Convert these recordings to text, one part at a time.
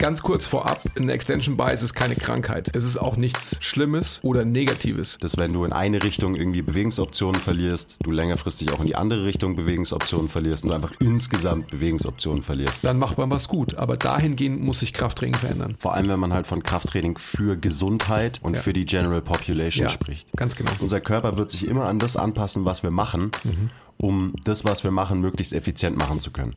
Ganz kurz vorab, eine Extension Bias ist keine Krankheit. Es ist auch nichts Schlimmes oder Negatives. Dass wenn du in eine Richtung irgendwie Bewegungsoptionen verlierst, du längerfristig auch in die andere Richtung Bewegungsoptionen verlierst und du einfach insgesamt Bewegungsoptionen verlierst. Dann macht man was gut. Aber dahingehend muss sich Krafttraining verändern. Vor allem, wenn man halt von Krafttraining für Gesundheit und Ja. für die General Population Ja, spricht. ganz genau. Unser Körper wird sich immer an das anpassen, was wir machen, um das, was wir machen, möglichst effizient machen zu können.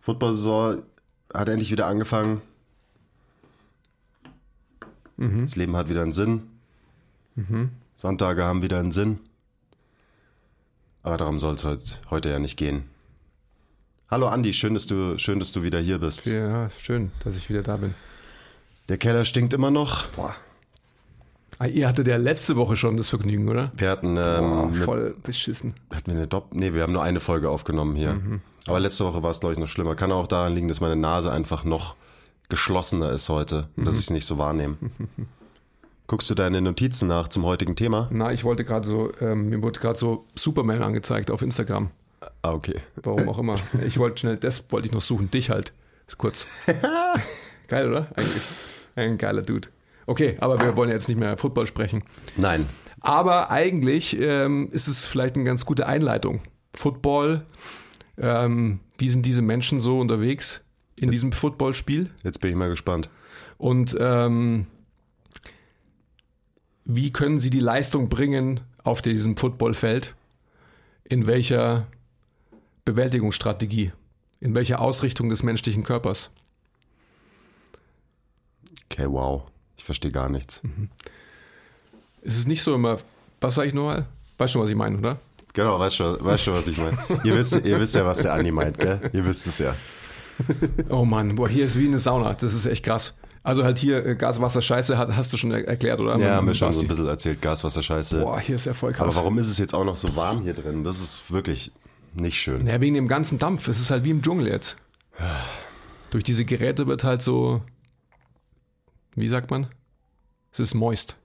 Football-Saison hat endlich wieder angefangen. Das Leben hat wieder einen Sinn. Sonntage haben wieder einen Sinn. Aber darum soll es heute, heute ja nicht gehen. Hallo Andi, schön, dass du, schön, dass du wieder hier bist. Ja, schön, dass ich wieder da bin. Der Keller stinkt immer noch. Boah. Ah, ihr hattet ja letzte Woche schon das Vergnügen, oder? Wir hatten, ähm, Boah, eine voll beschissen. Hatten wir eine Dopp? Nee, wir haben nur eine Folge aufgenommen hier. Mhm. Aber letzte Woche war es, glaube ich, noch schlimmer. Kann auch daran liegen, dass meine Nase einfach noch geschlossener ist heute und Mhm. dass ich es nicht so wahrnehme. Guckst du deine Notizen nach zum heutigen Thema? Na, ich wollte gerade so, ähm, mir wurde gerade so Superman angezeigt auf Instagram. Ah, okay. Warum auch immer. Ich wollte schnell, das wollte ich noch suchen, dich halt. Kurz. Geil, oder? Eigentlich. Ein geiler Dude. Okay, aber wir wollen jetzt nicht mehr Football sprechen. Nein. Aber eigentlich ähm, ist es vielleicht eine ganz gute Einleitung. Football, ähm, wie sind diese Menschen so unterwegs in diesem Footballspiel? Jetzt bin ich mal gespannt. Und ähm, wie können sie die Leistung bringen auf diesem Footballfeld? In welcher Bewältigungsstrategie? In welcher Ausrichtung des menschlichen Körpers? Okay, wow. Ich verstehe gar nichts. Mhm. Ist es nicht so immer, was sage ich nochmal? Weißt schon, was ich meine, oder? Genau, weißt schon, weißt schon, was ich meine. ihr, wisst, ihr wisst ja, was der Andi meint, gell? Ihr wisst es ja. Oh Mann, boah, hier ist wie eine Sauna. Das ist echt krass. Also halt hier äh, Gas, Wasser, Scheiße hast du schon er erklärt, oder? Ja, haben wir schon so ein bisschen erzählt. Gaswasser, Scheiße. Boah, hier ist ja voll Aber krass. warum ist es jetzt auch noch so warm hier drin? Das ist wirklich nicht schön. Ja, wegen dem ganzen Dampf. Es ist halt wie im Dschungel jetzt. Durch diese Geräte wird halt so, wie sagt man? Es ist moist.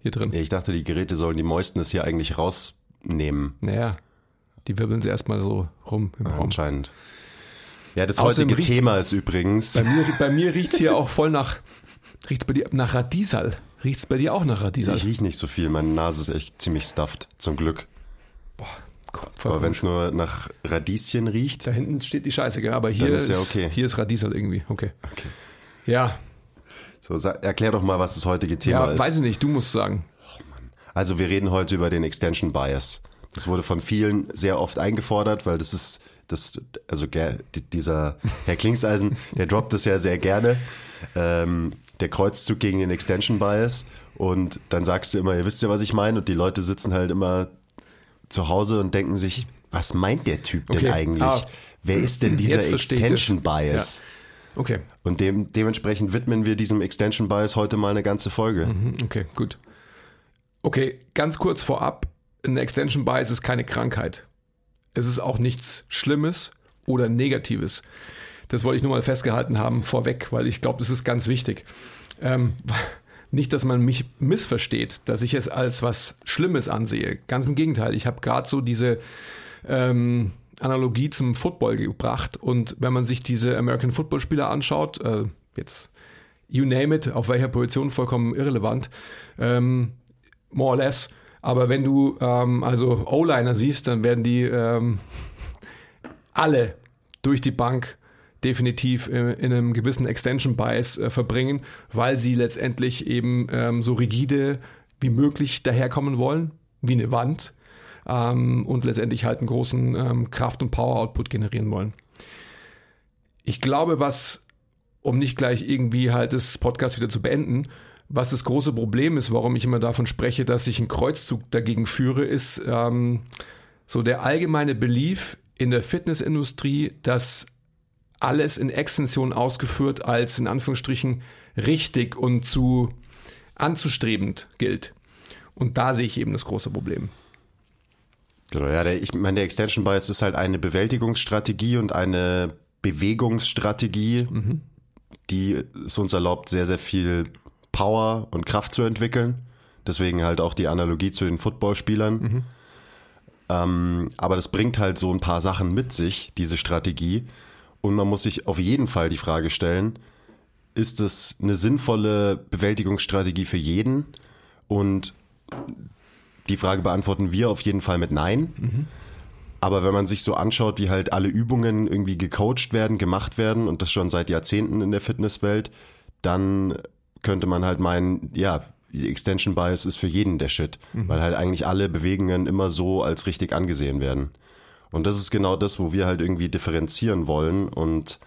Hier drin. Ja, Ich dachte, die Geräte sollen die Moistness hier eigentlich rausnehmen. Naja, die wirbeln sie erstmal so rum im Raum. Anscheinend. Ja, das Außerdem heutige riecht's- Thema ist übrigens. Bei mir, bei mir riecht es hier auch voll nach, riecht's bei dir nach Radiesal. Riecht es bei dir auch nach Radiesal? Ich rieche nicht so viel. Meine Nase ist echt ziemlich stuffed, zum Glück. Boah, Gott, voll Aber wenn es nur nach Radieschen riecht, Da hinten steht die Scheiße, gell? aber hier ist ja okay. hier ist Radiesal irgendwie. Okay. okay. Ja, So, sag, erklär doch mal, was das heutige Thema ja ist. weiß ich nicht, du musst sagen. Also wir reden heute über den Extension Bias. Das wurde von vielen sehr oft eingefordert, weil das ist das, also dieser Herr Klingseisen, der droppt das ja sehr gerne. Ähm, der Kreuzzug gegen den Extension Bias. Und dann sagst du immer, ihr wisst ja, was ich meine. Und die Leute sitzen halt immer zu Hause und denken sich, was meint der Typ denn Okay. eigentlich? Ah. Wer ist denn dieser Extension. Bias? Okay, Und dem, dementsprechend widmen wir diesem Extension Bias heute mal eine ganze Folge. Mhm, okay, gut. Okay, ganz kurz vorab, eine Extension Bias ist keine Krankheit. Es ist auch nichts Schlimmes oder Negatives. Das wollte ich nur mal festgehalten haben vorweg, weil ich glaube, das ist ganz wichtig. Ähm, nicht, dass man mich missversteht, dass ich es als was Schlimmes ansehe. Ganz im Gegenteil. Ich habe gerade so diese ähm, Analogie zum Football gebracht. Und wenn man sich diese American Football Spieler anschaut, äh, jetzt you name it, auf welcher Position vollkommen irrelevant, ähm, more or less. Aber wenn du ähm, also O-Liner siehst, dann werden die ähm, alle durch die Bank definitiv äh, in einem gewissen Extension Bias äh, verbringen, weil sie letztendlich eben ähm, so rigide wie möglich daherkommen wollen, wie eine Wand ähm, und letztendlich halt einen großen ähm, Kraft- und Power-Output generieren wollen. ich glaube, was, um nicht gleich irgendwie halt das Podcast wieder zu beenden, was das große Problem ist, warum ich immer davon spreche, dass ich einen Kreuzzug dagegen führe, ist ähm, so der allgemeine Belief in der Fitnessindustrie, dass alles in Extension ausgeführt als in Anführungsstrichen richtig und zu anzustrebend gilt. Und da sehe ich eben das große Problem. Genau, ja, der, ich meine, der Extension Bias ist halt eine Bewältigungsstrategie und eine Bewegungsstrategie, mhm. die es uns erlaubt, sehr, sehr viel Power und Kraft zu entwickeln. Deswegen halt auch die Analogie zu den Footballspielern. Mhm. Ähm, aber das bringt halt so ein paar Sachen mit sich, diese Strategie. Und man muss sich auf jeden Fall die Frage stellen, ist es eine sinnvolle Bewältigungsstrategie für jeden? Und die Frage beantworten wir auf jeden Fall mit Nein. Mhm. Aber wenn man sich so anschaut, wie halt alle Übungen irgendwie gecoacht werden, gemacht werden und das schon seit Jahrzehnten in der Fitnesswelt, dann könnte man halt meinen, ja, die Extension Bias ist für jeden der Shit, mhm. weil halt eigentlich alle Bewegungen immer so als richtig angesehen werden. Und das ist genau das, wo wir halt irgendwie differenzieren wollen und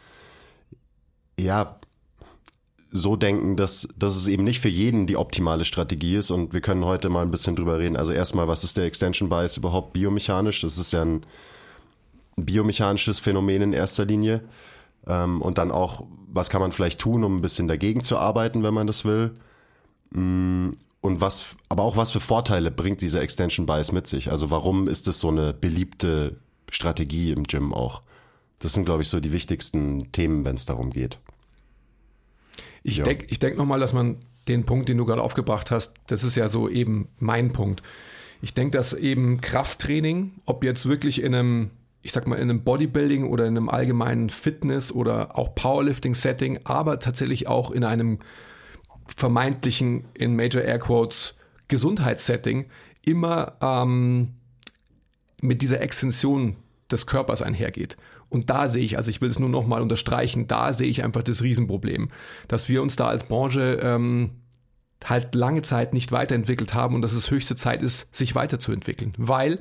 ja, so denken, dass, dass es eben nicht für jeden die optimale Strategie ist und wir können heute mal ein bisschen drüber reden. Also erstmal, was ist der Extension Bias überhaupt biomechanisch? Das ist ja ein biomechanisches Phänomen in erster Linie. Ähm, und dann auch, was kann man vielleicht tun, um ein bisschen dagegen zu arbeiten, wenn man das will. Mm, und was, aber auch was für Vorteile bringt dieser Extension Bias mit sich? Also warum ist das so eine beliebte Strategie im Gym auch? Das sind, glaube ich, so die wichtigsten Themen, wenn es darum geht. Ich ja. denke ich denk nochmal, dass man den Punkt, den du gerade aufgebracht hast, das ist ja so eben mein Punkt. Ich denke, dass eben Krafttraining, ob jetzt wirklich in einem ich sag mal, in einem Bodybuilding oder in einem allgemeinen Fitness oder auch Powerlifting-Setting, aber tatsächlich auch in einem vermeintlichen, in Major Air Quotes, Gesundheitssetting immer ähm, mit dieser Extension des Körpers einhergeht. Und da sehe ich, also ich will es nur nochmal unterstreichen, da sehe ich einfach das Riesenproblem, dass wir uns da als Branche ähm, halt lange Zeit nicht weiterentwickelt haben und dass es höchste Zeit ist, sich weiterzuentwickeln. Weil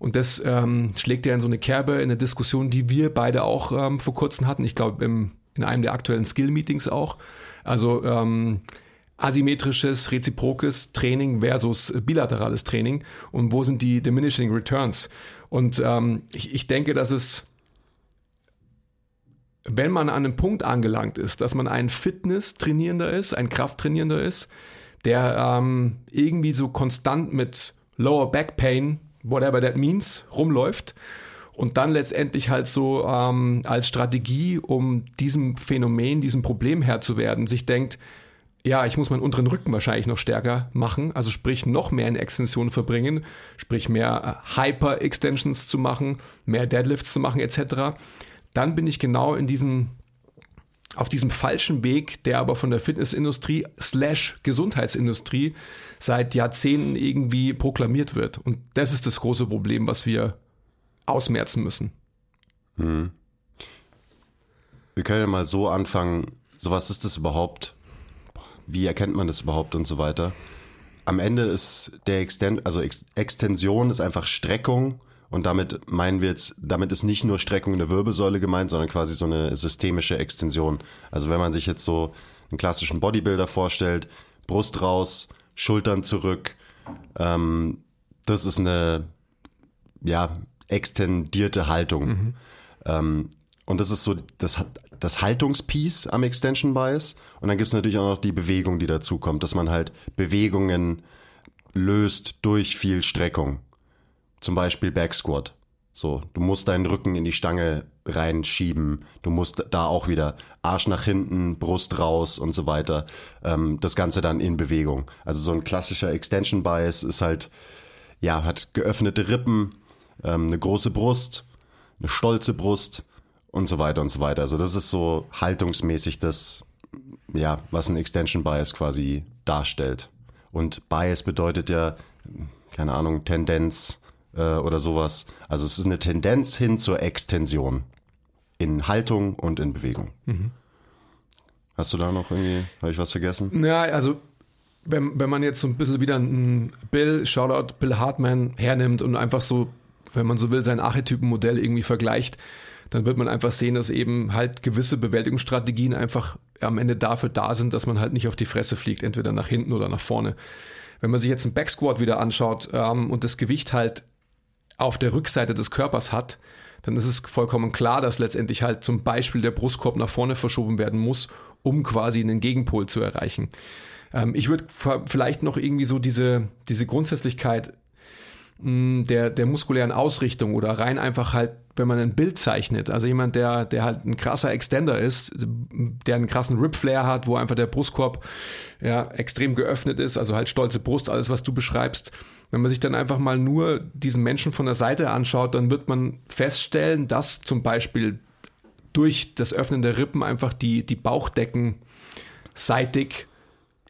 und das ähm, schlägt ja in so eine Kerbe in eine Diskussion, die wir beide auch ähm, vor kurzem hatten. Ich glaube, in einem der aktuellen Skill-Meetings auch. Also ähm, asymmetrisches, reziprokes Training versus bilaterales Training und wo sind die diminishing returns? Und ähm, ich, ich denke, dass es, wenn man an einem Punkt angelangt ist, dass man ein Fitness-Trainierender ist, ein Krafttrainierender ist, der ähm, irgendwie so konstant mit Lower Back Pain whatever that means, rumläuft und dann letztendlich halt so ähm, als Strategie, um diesem Phänomen, diesem Problem Herr zu werden, sich denkt, ja, ich muss meinen unteren Rücken wahrscheinlich noch stärker machen, also sprich noch mehr in Extension verbringen, sprich mehr äh, Hyper-Extensions zu machen, mehr Deadlifts zu machen etc., dann bin ich genau in diesem auf diesem falschen Weg, der aber von der Fitnessindustrie slash Gesundheitsindustrie seit Jahrzehnten irgendwie proklamiert wird. Und das ist das große Problem, was wir ausmerzen müssen. Hm. Wir können ja mal so anfangen, so was ist das überhaupt? Wie erkennt man das überhaupt und so weiter? Am Ende ist der Extend, also Extension ist einfach Streckung und damit meinen wir jetzt, damit ist nicht nur Streckung der Wirbelsäule gemeint, sondern quasi so eine systemische Extension. Also wenn man sich jetzt so einen klassischen Bodybuilder vorstellt, Brust raus, Schultern zurück, ähm, das ist eine, ja, extendierte Haltung. Mhm. Ähm, und das ist so das, das Haltungspiece am Extension Bias. Und dann gibt es natürlich auch noch die Bewegung, die dazu kommt, dass man halt Bewegungen löst durch viel Streckung. Zum Beispiel Back Squat. So, du musst deinen Rücken in die Stange reinschieben. Du musst da auch wieder Arsch nach hinten, Brust raus und so weiter. Ähm, das Ganze dann in Bewegung. Also so ein klassischer Extension Bias ist halt, ja, hat geöffnete Rippen, ähm, eine große Brust, eine stolze Brust und so weiter und so weiter. Also das ist so haltungsmäßig das, ja, was ein Extension Bias quasi darstellt. Und Bias bedeutet ja, keine Ahnung, Tendenz, äh, oder sowas. Also es ist eine Tendenz hin zur Extension in Haltung und in Bewegung. Mhm. Hast du da noch irgendwie, habe ich was vergessen? Ja, also wenn, wenn man jetzt so ein bisschen wieder einen Bill, Shoutout Bill Hartman hernimmt und einfach so, wenn man so will, sein Archetypenmodell irgendwie vergleicht, dann wird man einfach sehen, dass eben halt gewisse Bewältigungsstrategien einfach am Ende dafür da sind, dass man halt nicht auf die Fresse fliegt, entweder nach hinten oder nach vorne. Wenn man sich jetzt einen Backsquat wieder anschaut ähm, und das Gewicht halt auf der Rückseite des Körpers hat, dann ist es vollkommen klar, dass letztendlich halt zum Beispiel der Brustkorb nach vorne verschoben werden muss, um quasi einen Gegenpol zu erreichen. Ähm, ich würde vielleicht noch irgendwie so diese, diese Grundsätzlichkeit mh, der, der muskulären Ausrichtung oder rein einfach halt, wenn man ein Bild zeichnet, also jemand, der, der halt ein krasser Extender ist, der einen krassen Rip-Flare hat, wo einfach der Brustkorb ja, extrem geöffnet ist, also halt stolze Brust, alles, was du beschreibst. Wenn man sich dann einfach mal nur diesen Menschen von der Seite anschaut, dann wird man feststellen, dass zum Beispiel durch das Öffnen der Rippen einfach die, die Bauchdecken seitig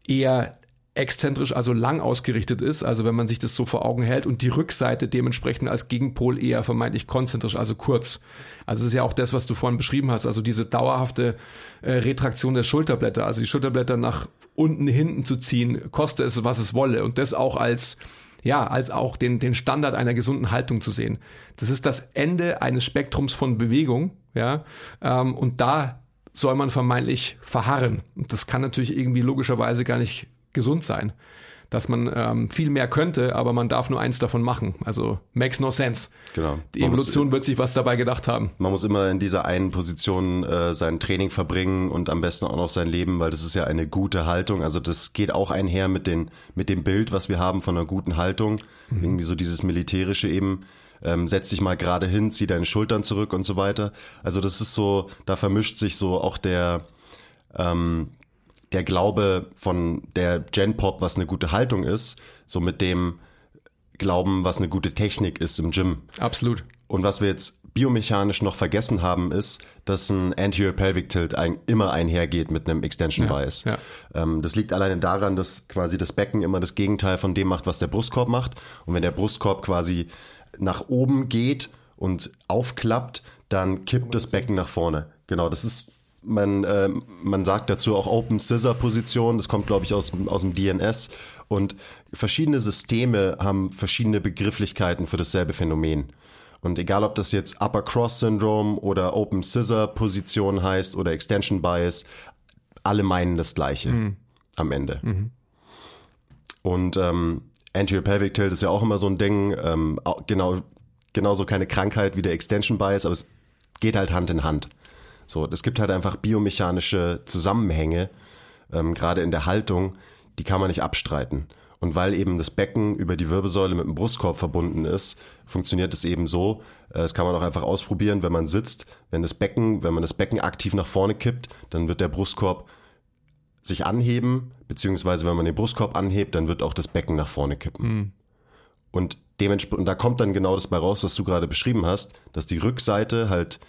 eher exzentrisch, also lang ausgerichtet ist, also wenn man sich das so vor Augen hält und die Rückseite dementsprechend als Gegenpol eher vermeintlich konzentrisch, also kurz. Also es ist ja auch das, was du vorhin beschrieben hast, also diese dauerhafte äh, Retraktion der Schulterblätter, also die Schulterblätter nach unten hinten zu ziehen, koste es, was es wolle. Und das auch als ja, als auch den, den Standard einer gesunden Haltung zu sehen. Das ist das Ende eines Spektrums von Bewegung, ja, ähm, und da soll man vermeintlich verharren. Und das kann natürlich irgendwie logischerweise gar nicht gesund sein. Dass man ähm, viel mehr könnte, aber man darf nur eins davon machen. Also makes no sense. Genau. Die Evolution muss, wird sich was dabei gedacht haben. Man muss immer in dieser einen Position äh, sein Training verbringen und am besten auch noch sein Leben, weil das ist ja eine gute Haltung. Also das geht auch einher mit, den, mit dem Bild, was wir haben von einer guten Haltung. Mhm. Irgendwie so dieses Militärische eben. Ähm, setz dich mal gerade hin, zieh deine Schultern zurück und so weiter. Also das ist so, da vermischt sich so auch der, ähm, der Glaube von der Gen Pop, was eine gute Haltung ist, so mit dem Glauben, was eine gute Technik ist im Gym. Absolut. Und was wir jetzt biomechanisch noch vergessen haben, ist, dass ein Anterior Pelvic Tilt ein, immer einhergeht mit einem Extension Ja, Bias. ja. Ähm, das liegt alleine daran, dass quasi das Becken immer das Gegenteil von dem macht, was der Brustkorb macht. Und wenn der Brustkorb quasi nach oben geht und aufklappt, dann kippt das Becken nach vorne. Genau, das ist man, äh, man sagt dazu auch Open Scissor Position, das kommt, glaube ich, aus, aus dem DNS. Und verschiedene Systeme haben verschiedene Begrifflichkeiten für dasselbe Phänomen. Und egal, ob das jetzt Upper Cross Syndrome oder Open Scissor Position heißt oder Extension Bias, alle meinen das Gleiche am Ende. Und ähm, Anterior Pelvic Tilt ist ja auch immer so ein Ding, ähm, au- genau, genauso keine Krankheit wie der Extension Bias, aber es geht halt Hand in Hand. So, es gibt halt einfach biomechanische Zusammenhänge, ähm, gerade in der Haltung, die kann man nicht abstreiten. Und weil eben das Becken über die Wirbelsäule mit dem Brustkorb verbunden ist, funktioniert es eben so. äh, Das kann man auch einfach ausprobieren, wenn man sitzt. Wenn das Becken, wenn man das Becken aktiv nach vorne kippt, dann wird der Brustkorb sich anheben, beziehungsweise wenn man den Brustkorb anhebt, dann wird auch das Becken nach vorne kippen. Und dementsprechend, und da kommt dann genau das bei raus, was du gerade beschrieben hast, dass die Rückseite halt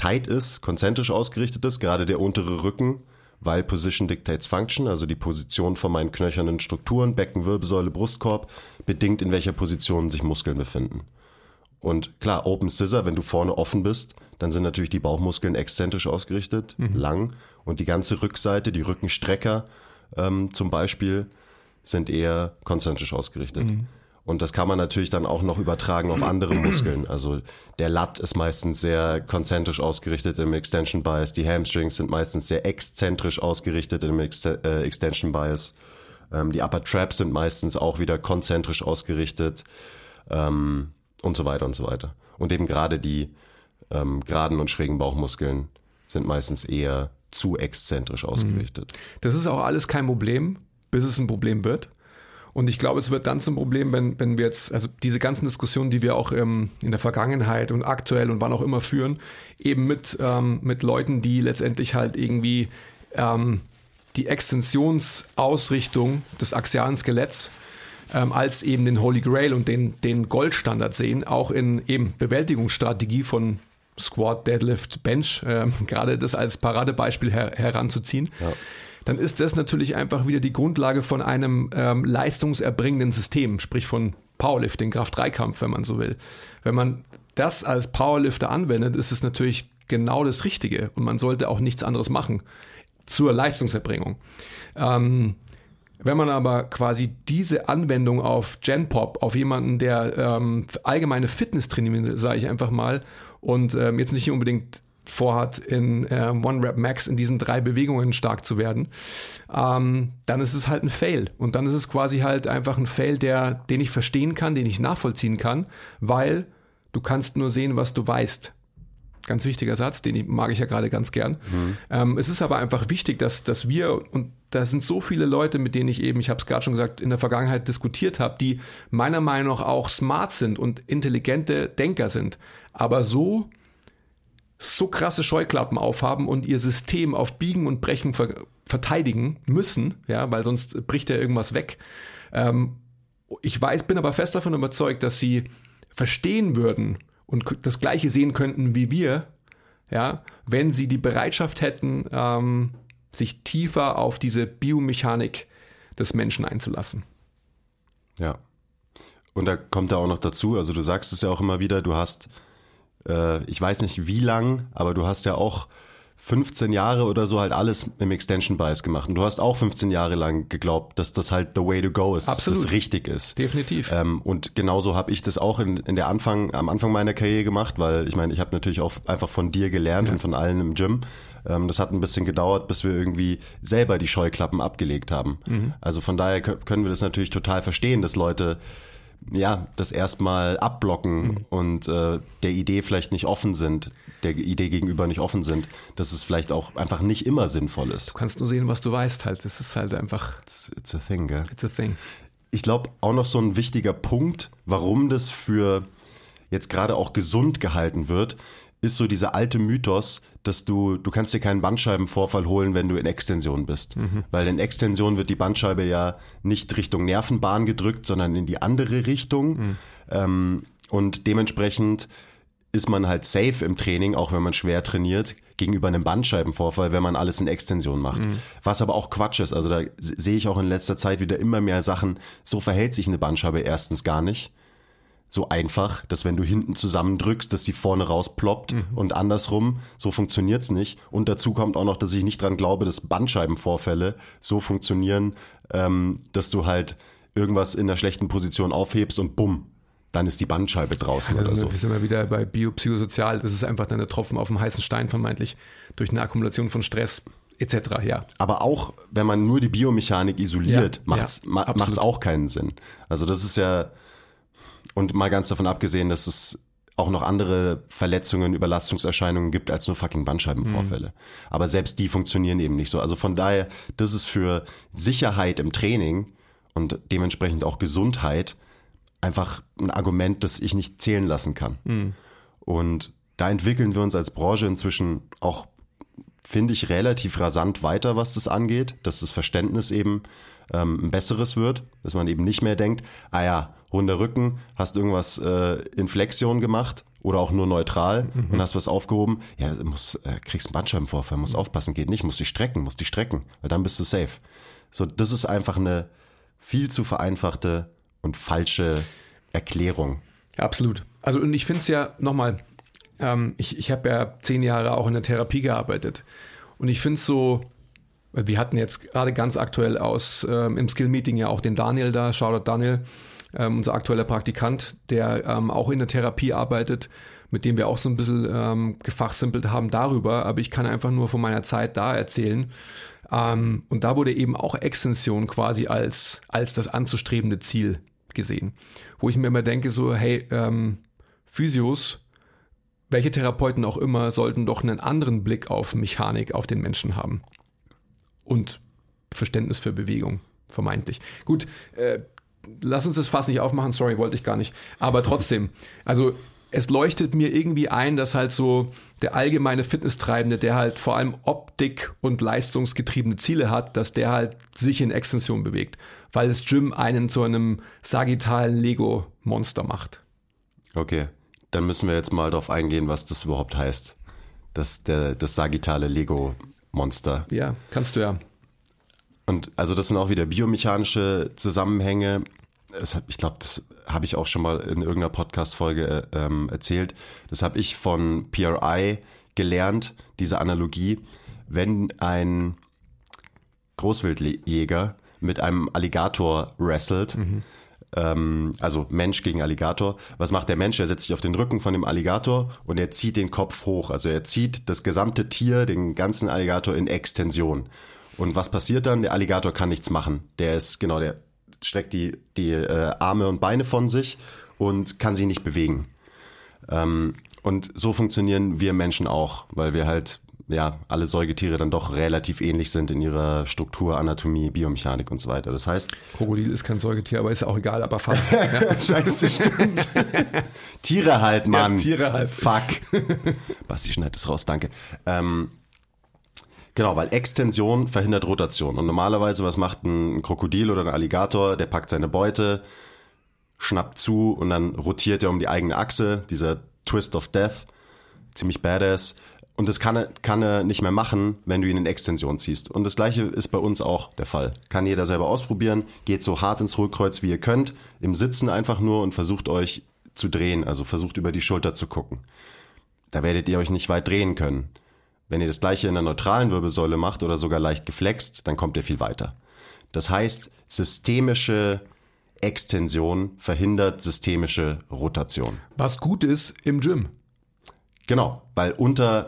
tight ist, konzentrisch ausgerichtet ist, gerade der untere Rücken, weil Position dictates Function, also die Position von meinen knöchernen Strukturen, Becken, Wirbelsäule, Brustkorb, bedingt, in welcher Position sich Muskeln befinden. Und klar, Open Scissor, wenn du vorne offen bist, dann sind natürlich die Bauchmuskeln exzentrisch ausgerichtet, lang. Und die ganze Rückseite, die Rückenstrecker ähm, zum Beispiel, sind eher konzentrisch ausgerichtet. Und das kann man natürlich dann auch noch übertragen auf andere Muskeln. Also der Lat ist meistens sehr konzentrisch ausgerichtet im Extension Bias. Die Hamstrings sind meistens sehr exzentrisch ausgerichtet im Ext äh, Extension Bias. Ähm, die Upper Traps sind meistens auch wieder konzentrisch ausgerichtet ähm, und so weiter und so weiter. Und eben gerade die ähm, geraden und schrägen Bauchmuskeln sind meistens eher zu exzentrisch ausgerichtet. Das ist auch alles kein Problem, bis es ein Problem wird. Und ich glaube, es wird dann zum Problem, wenn, wenn wir jetzt, also diese ganzen Diskussionen, die wir auch ähm, in der Vergangenheit und aktuell und wann auch immer führen, eben mit, ähm, mit Leuten, die letztendlich halt irgendwie ähm, die Extensionsausrichtung des axialen Skeletts ähm, als eben den Holy Grail und den, den Goldstandard sehen, auch in eben Bewältigungsstrategie von Squat, Deadlift, Bench, ähm, gerade das als Paradebeispiel her heranzuziehen, dann ist das natürlich einfach wieder die Grundlage von einem ähm, leistungserbringenden System, sprich von Powerlifting, Kraft-3-Kampf, wenn man so will. Wenn man das als Powerlifter anwendet, ist es natürlich genau das Richtige und man sollte auch nichts anderes machen zur Leistungserbringung. Ähm, wenn man aber quasi diese Anwendung auf Genpop, auf jemanden, der ähm, allgemeine Fitness trainiert, sage ich einfach mal, und ähm, jetzt nicht unbedingt vorhat, in äh, One Rep Max in diesen drei Bewegungen stark zu werden, ähm, dann ist es halt ein Fail. Und dann ist es quasi halt einfach ein Fail, der, den ich verstehen kann, den ich nachvollziehen kann, weil du kannst nur sehen, was du weißt. Ganz wichtiger Satz, den mag ich ja gerade ganz gern. Mhm. Ähm, es ist aber einfach wichtig, dass, dass wir, und da sind so viele Leute, mit denen ich eben, ich habe es gerade schon gesagt, in der Vergangenheit diskutiert habe, die meiner Meinung nach auch smart sind und intelligente Denker sind, aber so so krasse Scheuklappen aufhaben und ihr System auf Biegen und Brechen ver verteidigen müssen, ja, weil sonst bricht ja irgendwas weg. Ähm, ich weiß, bin aber fest davon überzeugt, dass sie verstehen würden und das Gleiche sehen könnten wie wir, ja, wenn sie die Bereitschaft hätten, ähm, sich tiefer auf diese Biomechanik des Menschen einzulassen. Ja. Und da kommt da auch noch dazu, also du sagst es ja auch immer wieder, du hast äh, ich weiß nicht wie lang, aber du hast ja auch 15 Jahre oder so halt alles im Extension Bias gemacht. Und du hast auch 15 Jahre lang geglaubt, dass das halt the way to go ist, Absolut. dass das richtig ist. Definitiv. Ähm, und genauso habe ich das auch in, in der Anfang, am Anfang meiner Karriere gemacht, weil ich meine, ich habe natürlich auch einfach von dir gelernt ja. und von allen im Gym. Ähm, das hat ein bisschen gedauert, bis wir irgendwie selber die Scheuklappen abgelegt haben. Mhm. Also von daher können wir das natürlich total verstehen, dass Leute ja, das erstmal abblocken mhm. und äh, der Idee vielleicht nicht offen sind, der Idee gegenüber nicht offen sind, dass es vielleicht auch einfach nicht immer sinnvoll ist. Du kannst nur sehen, was du weißt halt. Das ist halt einfach. It's, it's a thing, gell? It's a thing. Ich glaube, auch noch so ein wichtiger Punkt, warum das für jetzt gerade auch gesund gehalten wird, ist so dieser alte Mythos, dass du, du kannst dir keinen Bandscheibenvorfall holen, wenn du in Extension bist. Mhm. Weil in Extension wird die Bandscheibe ja nicht Richtung Nervenbahn gedrückt, sondern in die andere Richtung. Mhm. Ähm, und dementsprechend ist man halt safe im Training, auch wenn man schwer trainiert, gegenüber einem Bandscheibenvorfall, wenn man alles in Extension macht. Mhm. Was aber auch Quatsch ist. Also da sehe ich auch in letzter Zeit wieder immer mehr Sachen, so verhält sich eine Bandscheibe erstens gar nicht so einfach, dass wenn du hinten zusammendrückst, dass die vorne rausploppt mhm. und andersrum, so funktioniert's nicht. Und dazu kommt auch noch, dass ich nicht dran glaube, dass Bandscheibenvorfälle so funktionieren, ähm, dass du halt irgendwas in der schlechten Position aufhebst und bumm, dann ist die Bandscheibe draußen ja, oder so. Wir sind mal wieder bei biopsychosozial, das ist einfach dann der Tropfen auf dem heißen Stein vermeintlich durch eine Akkumulation von Stress etc. Ja. Aber auch wenn man nur die Biomechanik isoliert, ja, macht's, ja, ma macht's auch keinen Sinn. Also das ist ja und mal ganz davon abgesehen, dass es auch noch andere Verletzungen, Überlastungserscheinungen gibt als nur fucking Bandscheibenvorfälle. Mhm. Aber selbst die funktionieren eben nicht so. Also von daher, das ist für Sicherheit im Training und dementsprechend auch Gesundheit einfach ein Argument, das ich nicht zählen lassen kann. Mhm. Und da entwickeln wir uns als Branche inzwischen auch, finde ich, relativ rasant weiter, was das angeht, dass das Verständnis eben ähm, ein besseres wird, dass man eben nicht mehr denkt, ah ja, runder Rücken, hast irgendwas äh, in Flexion gemacht oder auch nur neutral mhm. und hast was aufgehoben, ja, muss, äh, kriegst einen Bandscheibenvorfall, musst mhm. aufpassen, geht nicht, musst dich strecken, musst dich strecken, weil dann bist du safe. So, das ist einfach eine viel zu vereinfachte und falsche Erklärung. absolut. Also und ich finde es ja nochmal, ähm, ich, ich habe ja zehn Jahre auch in der Therapie gearbeitet und ich finde es so, wir hatten jetzt gerade ganz aktuell aus ähm, im Skill-Meeting ja auch den Daniel da, Shoutout Daniel, ähm, unser aktueller Praktikant, der ähm, auch in der Therapie arbeitet, mit dem wir auch so ein bisschen ähm, gefachsimpelt haben darüber, aber ich kann einfach nur von meiner Zeit da erzählen. Ähm, und da wurde eben auch Extension quasi als, als das anzustrebende Ziel gesehen. Wo ich mir immer denke, so, hey, ähm, Physios, welche Therapeuten auch immer, sollten doch einen anderen Blick auf Mechanik, auf den Menschen haben und Verständnis für Bewegung, vermeintlich. Gut, äh, lass uns das Fass nicht aufmachen, sorry, wollte ich gar nicht. Aber trotzdem, also es leuchtet mir irgendwie ein, dass halt so der allgemeine Fitnesstreibende, der halt vor allem Optik und leistungsgetriebene Ziele hat, dass der halt sich in Extension bewegt, weil das Gym einen zu einem sagittalen Lego-Monster macht. Okay, dann müssen wir jetzt mal darauf eingehen, was das überhaupt heißt. Das, der, das sagittale Lego Monster. Ja, kannst du ja. Und also das sind auch wieder biomechanische Zusammenhänge. Hat, ich glaube, das habe ich auch schon mal in irgendeiner Podcast-Folge ähm, erzählt. Das habe ich von PRI gelernt, diese Analogie. Wenn ein Großwildjäger mit einem Alligator wrestelt, mhm. Ähm, also Mensch gegen Alligator. Was macht der Mensch? Er setzt sich auf den Rücken von dem Alligator und er zieht den Kopf hoch. Also er zieht das gesamte Tier, den ganzen Alligator in Extension. Und was passiert dann? Der Alligator kann nichts machen. Der ist, genau, der streckt die, die äh, Arme und Beine von sich und kann sie nicht bewegen. Ähm, und so funktionieren wir Menschen auch, weil wir halt ja, alle Säugetiere dann doch relativ ähnlich sind in ihrer Struktur, Anatomie, Biomechanik und so weiter. Das heißt. Krokodil ist kein Säugetier, aber ist ja auch egal, aber fast. Scheiße, stimmt. Tiere halt, Mann. Ja, Tiere halt. Fuck. Basti schneidet es raus, danke. Ähm, Genau, weil Extension verhindert Rotation. Und normalerweise, was macht ein Krokodil oder ein Alligator? Der packt seine Beute, schnappt zu und dann rotiert er um die eigene Achse. Dieser Twist of Death. Ziemlich badass. Und das kann er, kann er nicht mehr machen, wenn du ihn in Extension ziehst. Und das gleiche ist bei uns auch der Fall. Kann jeder selber ausprobieren. Geht so hart ins Hohlkreuz, wie ihr könnt. Im Sitzen einfach nur und versucht euch zu drehen. Also versucht über die Schulter zu gucken. Da werdet ihr euch nicht weit drehen können. Wenn ihr das gleiche in der neutralen Wirbelsäule macht oder sogar leicht geflext, dann kommt ihr viel weiter. Das heißt, systemische Extension verhindert systemische Rotation. Was gut ist im Gym. Genau, weil unter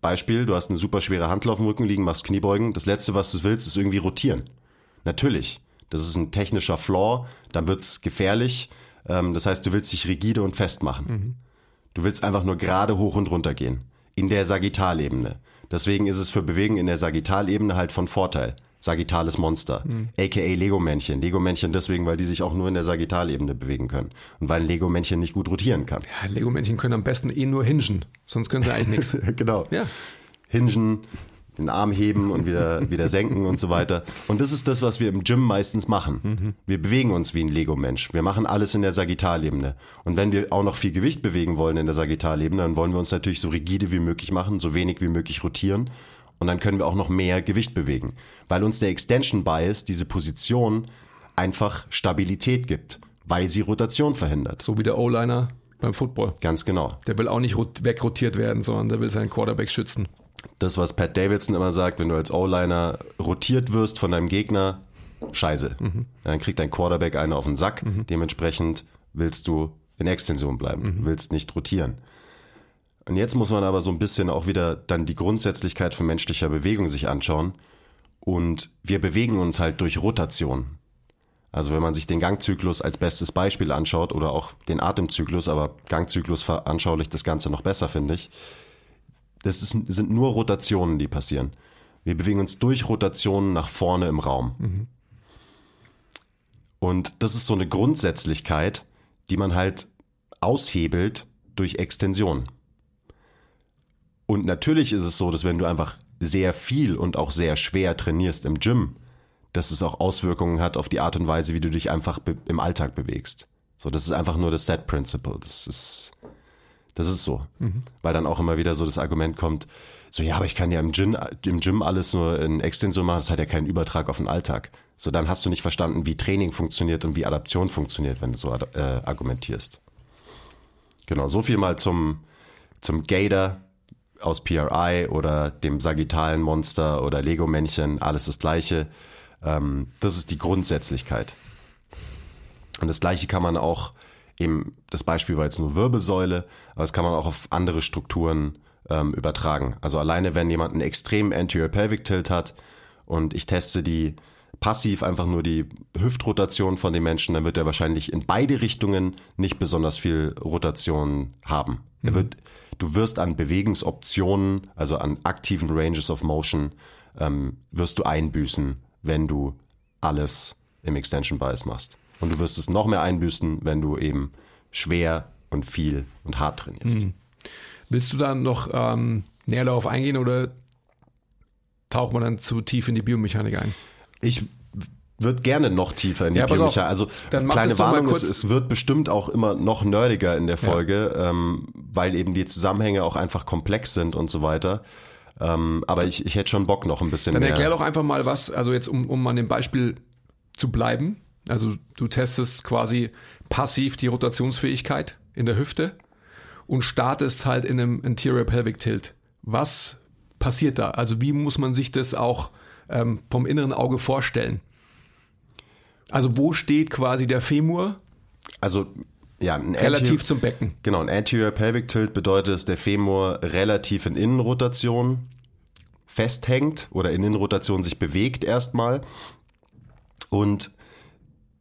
Beispiel, du hast eine super schwere Handel auf dem Rücken liegen, machst Kniebeugen. Das letzte, was du willst, ist irgendwie rotieren. Natürlich. Das ist ein technischer Flaw, dann wird's gefährlich. Ähm, das heißt, du willst dich rigide und fest machen. Mhm. Du willst einfach nur gerade hoch und runter gehen. In der Sagittalebene. Deswegen ist es für Bewegen in der Sagittalebene halt von Vorteil. Sagittales Monster, mhm. aka Lego-Männchen. Lego-Männchen deswegen, weil die sich auch nur in der Sagittalebene bewegen können. Und weil ein Lego-Männchen nicht gut rotieren kann. Ja, Lego-Männchen können am besten eh nur hingen. Sonst können sie eigentlich nichts. genau. Ja. Hingen, den Arm heben und wieder, wieder senken und so weiter. Und das ist das, was wir im Gym meistens machen. Mhm. Wir bewegen uns wie ein Lego-Mensch. Wir machen alles in der Sagittalebene. Und wenn wir auch noch viel Gewicht bewegen wollen in der Sagittalebene, dann wollen wir uns natürlich so rigide wie möglich machen, so wenig wie möglich rotieren. Und dann können wir auch noch mehr Gewicht bewegen. Weil uns der Extension Bias, diese Position, einfach Stabilität gibt. Weil sie Rotation verhindert. So wie der O-Liner beim Football. Ganz genau. Der will auch nicht wegrotiert werden, sondern der will seinen Quarterback schützen das, was Pat Davidson immer sagt, wenn du als O-Liner rotiert wirst von deinem Gegner, scheiße. Mhm. Dann kriegt dein Quarterback eine auf den Sack. Mhm. Dementsprechend willst du in Extension bleiben, mhm. willst nicht rotieren. Und jetzt muss man aber so ein bisschen auch wieder dann die Grundsätzlichkeit von menschlicher Bewegung sich anschauen. Und wir bewegen uns halt durch Rotation. Also wenn man sich den Gangzyklus als bestes Beispiel anschaut oder auch den Atemzyklus, aber Gangzyklus veranschaulicht das Ganze noch besser, finde ich das ist, sind nur Rotationen, die passieren. Wir bewegen uns durch Rotationen nach vorne im Raum. Mhm. Und das ist so eine Grundsätzlichkeit, die man halt aushebelt durch Extension. Und natürlich ist es so, dass wenn du einfach sehr viel und auch sehr schwer trainierst im Gym, dass es auch Auswirkungen hat auf die Art und Weise, wie du dich einfach im Alltag bewegst. So, das ist einfach nur das Set Principle. Das ist das ist so. Mhm. Weil dann auch immer wieder so das Argument kommt, so ja, aber ich kann ja im Gym, im Gym alles nur in Extension machen, das hat ja keinen Übertrag auf den Alltag. So, dann hast du nicht verstanden, wie Training funktioniert und wie Adaption funktioniert, wenn du so äh, argumentierst. Genau, so viel mal zum, zum Gator aus PRI oder dem sagittalen Monster oder Lego-Männchen, alles das gleiche. Ähm, das ist die Grundsätzlichkeit. Und das gleiche kann man auch eben, das Beispiel war jetzt nur Wirbelsäule, aber das kann man auch auf andere Strukturen ähm, übertragen. Also alleine, wenn jemand einen extremen Anterior Pelvic Tilt hat und ich teste die passiv einfach nur die Hüftrotation von dem Menschen, dann wird er wahrscheinlich in beide Richtungen nicht besonders viel Rotation haben. Mhm. Er wird, du wirst an Bewegungsoptionen, also an aktiven Ranges of Motion, ähm, wirst du einbüßen, wenn du alles im Extension Bias machst. Und du wirst es noch mehr einbüßen, wenn du eben schwer und viel und hart trainierst. Mhm. Willst du da noch ähm, näher darauf eingehen oder taucht man dann zu tief in die Biomechanik ein? Ich würde gerne noch tiefer in die ja, Biomechanik. Also kleine Warnung, es, es, wird bestimmt auch immer noch nerdiger in der Folge, ja. ähm, weil eben die Zusammenhänge auch einfach komplex sind und so weiter. Ähm, aber ich, ich hätte schon Bock noch ein bisschen Dann mehr. Dann erklär doch einfach mal was, also jetzt um, um an dem Beispiel zu bleiben. Also du testest quasi passiv die Rotationsfähigkeit in der Hüfte und startest halt in einem Anterior Pelvic Tilt. Was passiert da? Also wie muss man sich das auch ähm, vom inneren Auge vorstellen? Also wo steht quasi der Femur Also, ja, ein relativ zum Becken? Genau, ein Anterior Pelvic Tilt bedeutet, dass der Femur relativ in Innenrotation festhängt oder in Innenrotation sich bewegt erstmal. Und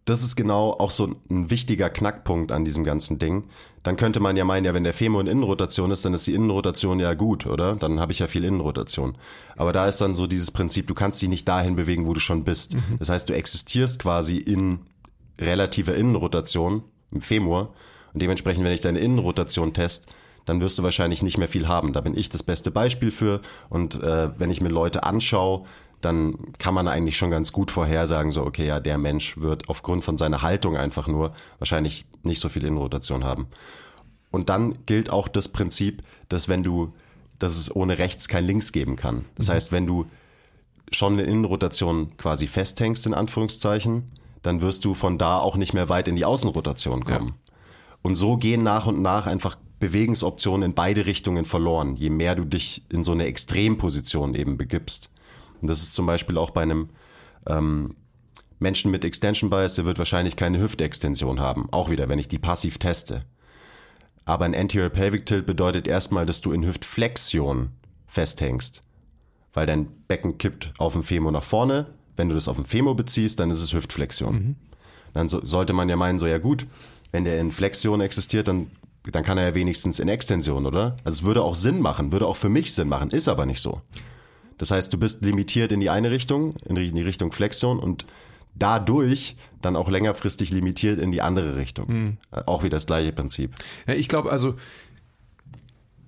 das ist genau auch so ein wichtiger Knackpunkt an diesem ganzen Ding. Dann könnte man ja meinen, ja, wenn der Femur in Innenrotation ist, dann ist die Innenrotation ja gut, oder? Dann habe ich ja viel Innenrotation. Aber da ist dann so dieses Prinzip, du kannst dich nicht dahin bewegen, wo du schon bist. Das heißt, du existierst quasi in relativer Innenrotation im Femur. Und dementsprechend, wenn ich deine Innenrotation test, dann wirst du wahrscheinlich nicht mehr viel haben. Da bin ich das beste Beispiel für. Und äh, wenn ich mir Leute anschaue, dann kann man eigentlich schon ganz gut vorhersagen, so, okay, ja, der Mensch wird aufgrund von seiner Haltung einfach nur wahrscheinlich nicht so viel Innenrotation haben. Und dann gilt auch das Prinzip, dass wenn du, dass es ohne rechts kein links geben kann. Das heißt, wenn du schon eine Innenrotation quasi festhängst, in Anführungszeichen, dann wirst du von da auch nicht mehr weit in die Außenrotation kommen. Und so gehen nach und nach einfach Bewegungsoptionen in beide Richtungen verloren, je mehr du dich in so eine Extremposition eben begibst. Und das ist zum Beispiel auch bei einem ähm, Menschen mit Extension Bias, der wird wahrscheinlich keine Hüftextension haben. Auch wieder, wenn ich die passiv teste. Aber ein Anterior Pelvic Tilt bedeutet erstmal, dass du in Hüftflexion festhängst. Weil dein Becken kippt auf dem Femur nach vorne. Wenn du das auf dem Femur beziehst, dann ist es Hüftflexion. Dann so, sollte man ja meinen, so ja gut, wenn der in Flexion existiert, dann, dann kann er ja wenigstens in Extension, oder? Also es würde auch Sinn machen, würde auch für mich Sinn machen, ist aber nicht so. Das heißt, du bist limitiert in die eine Richtung, in die Richtung Flexion und dadurch dann auch längerfristig limitiert in die andere Richtung. Äh, Auch wieder das gleiche Prinzip. Ja, ich glaube also,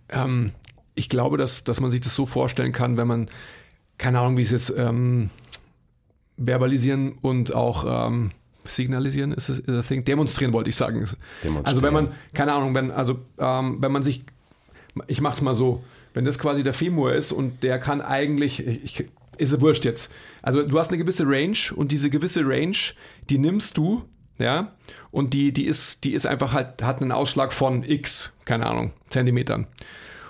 ähm, ich glaube, dass, dass man sich das so vorstellen kann, wenn man, keine Ahnung, wie es jetzt ähm, verbalisieren und auch ähm, signalisieren ist es ist a thing, demonstrieren wollte ich sagen. Also wenn man, keine Ahnung, wenn, also ähm, wenn man sich, ich mach's mal so, wenn das quasi der Femur ist und der kann eigentlich, ich, ist ja wurscht jetzt. Also du hast eine gewisse Range und diese gewisse Range, die nimmst du, ja, und die, die ist, die ist einfach halt, hat einen Ausschlag von X, keine Ahnung, Zentimetern.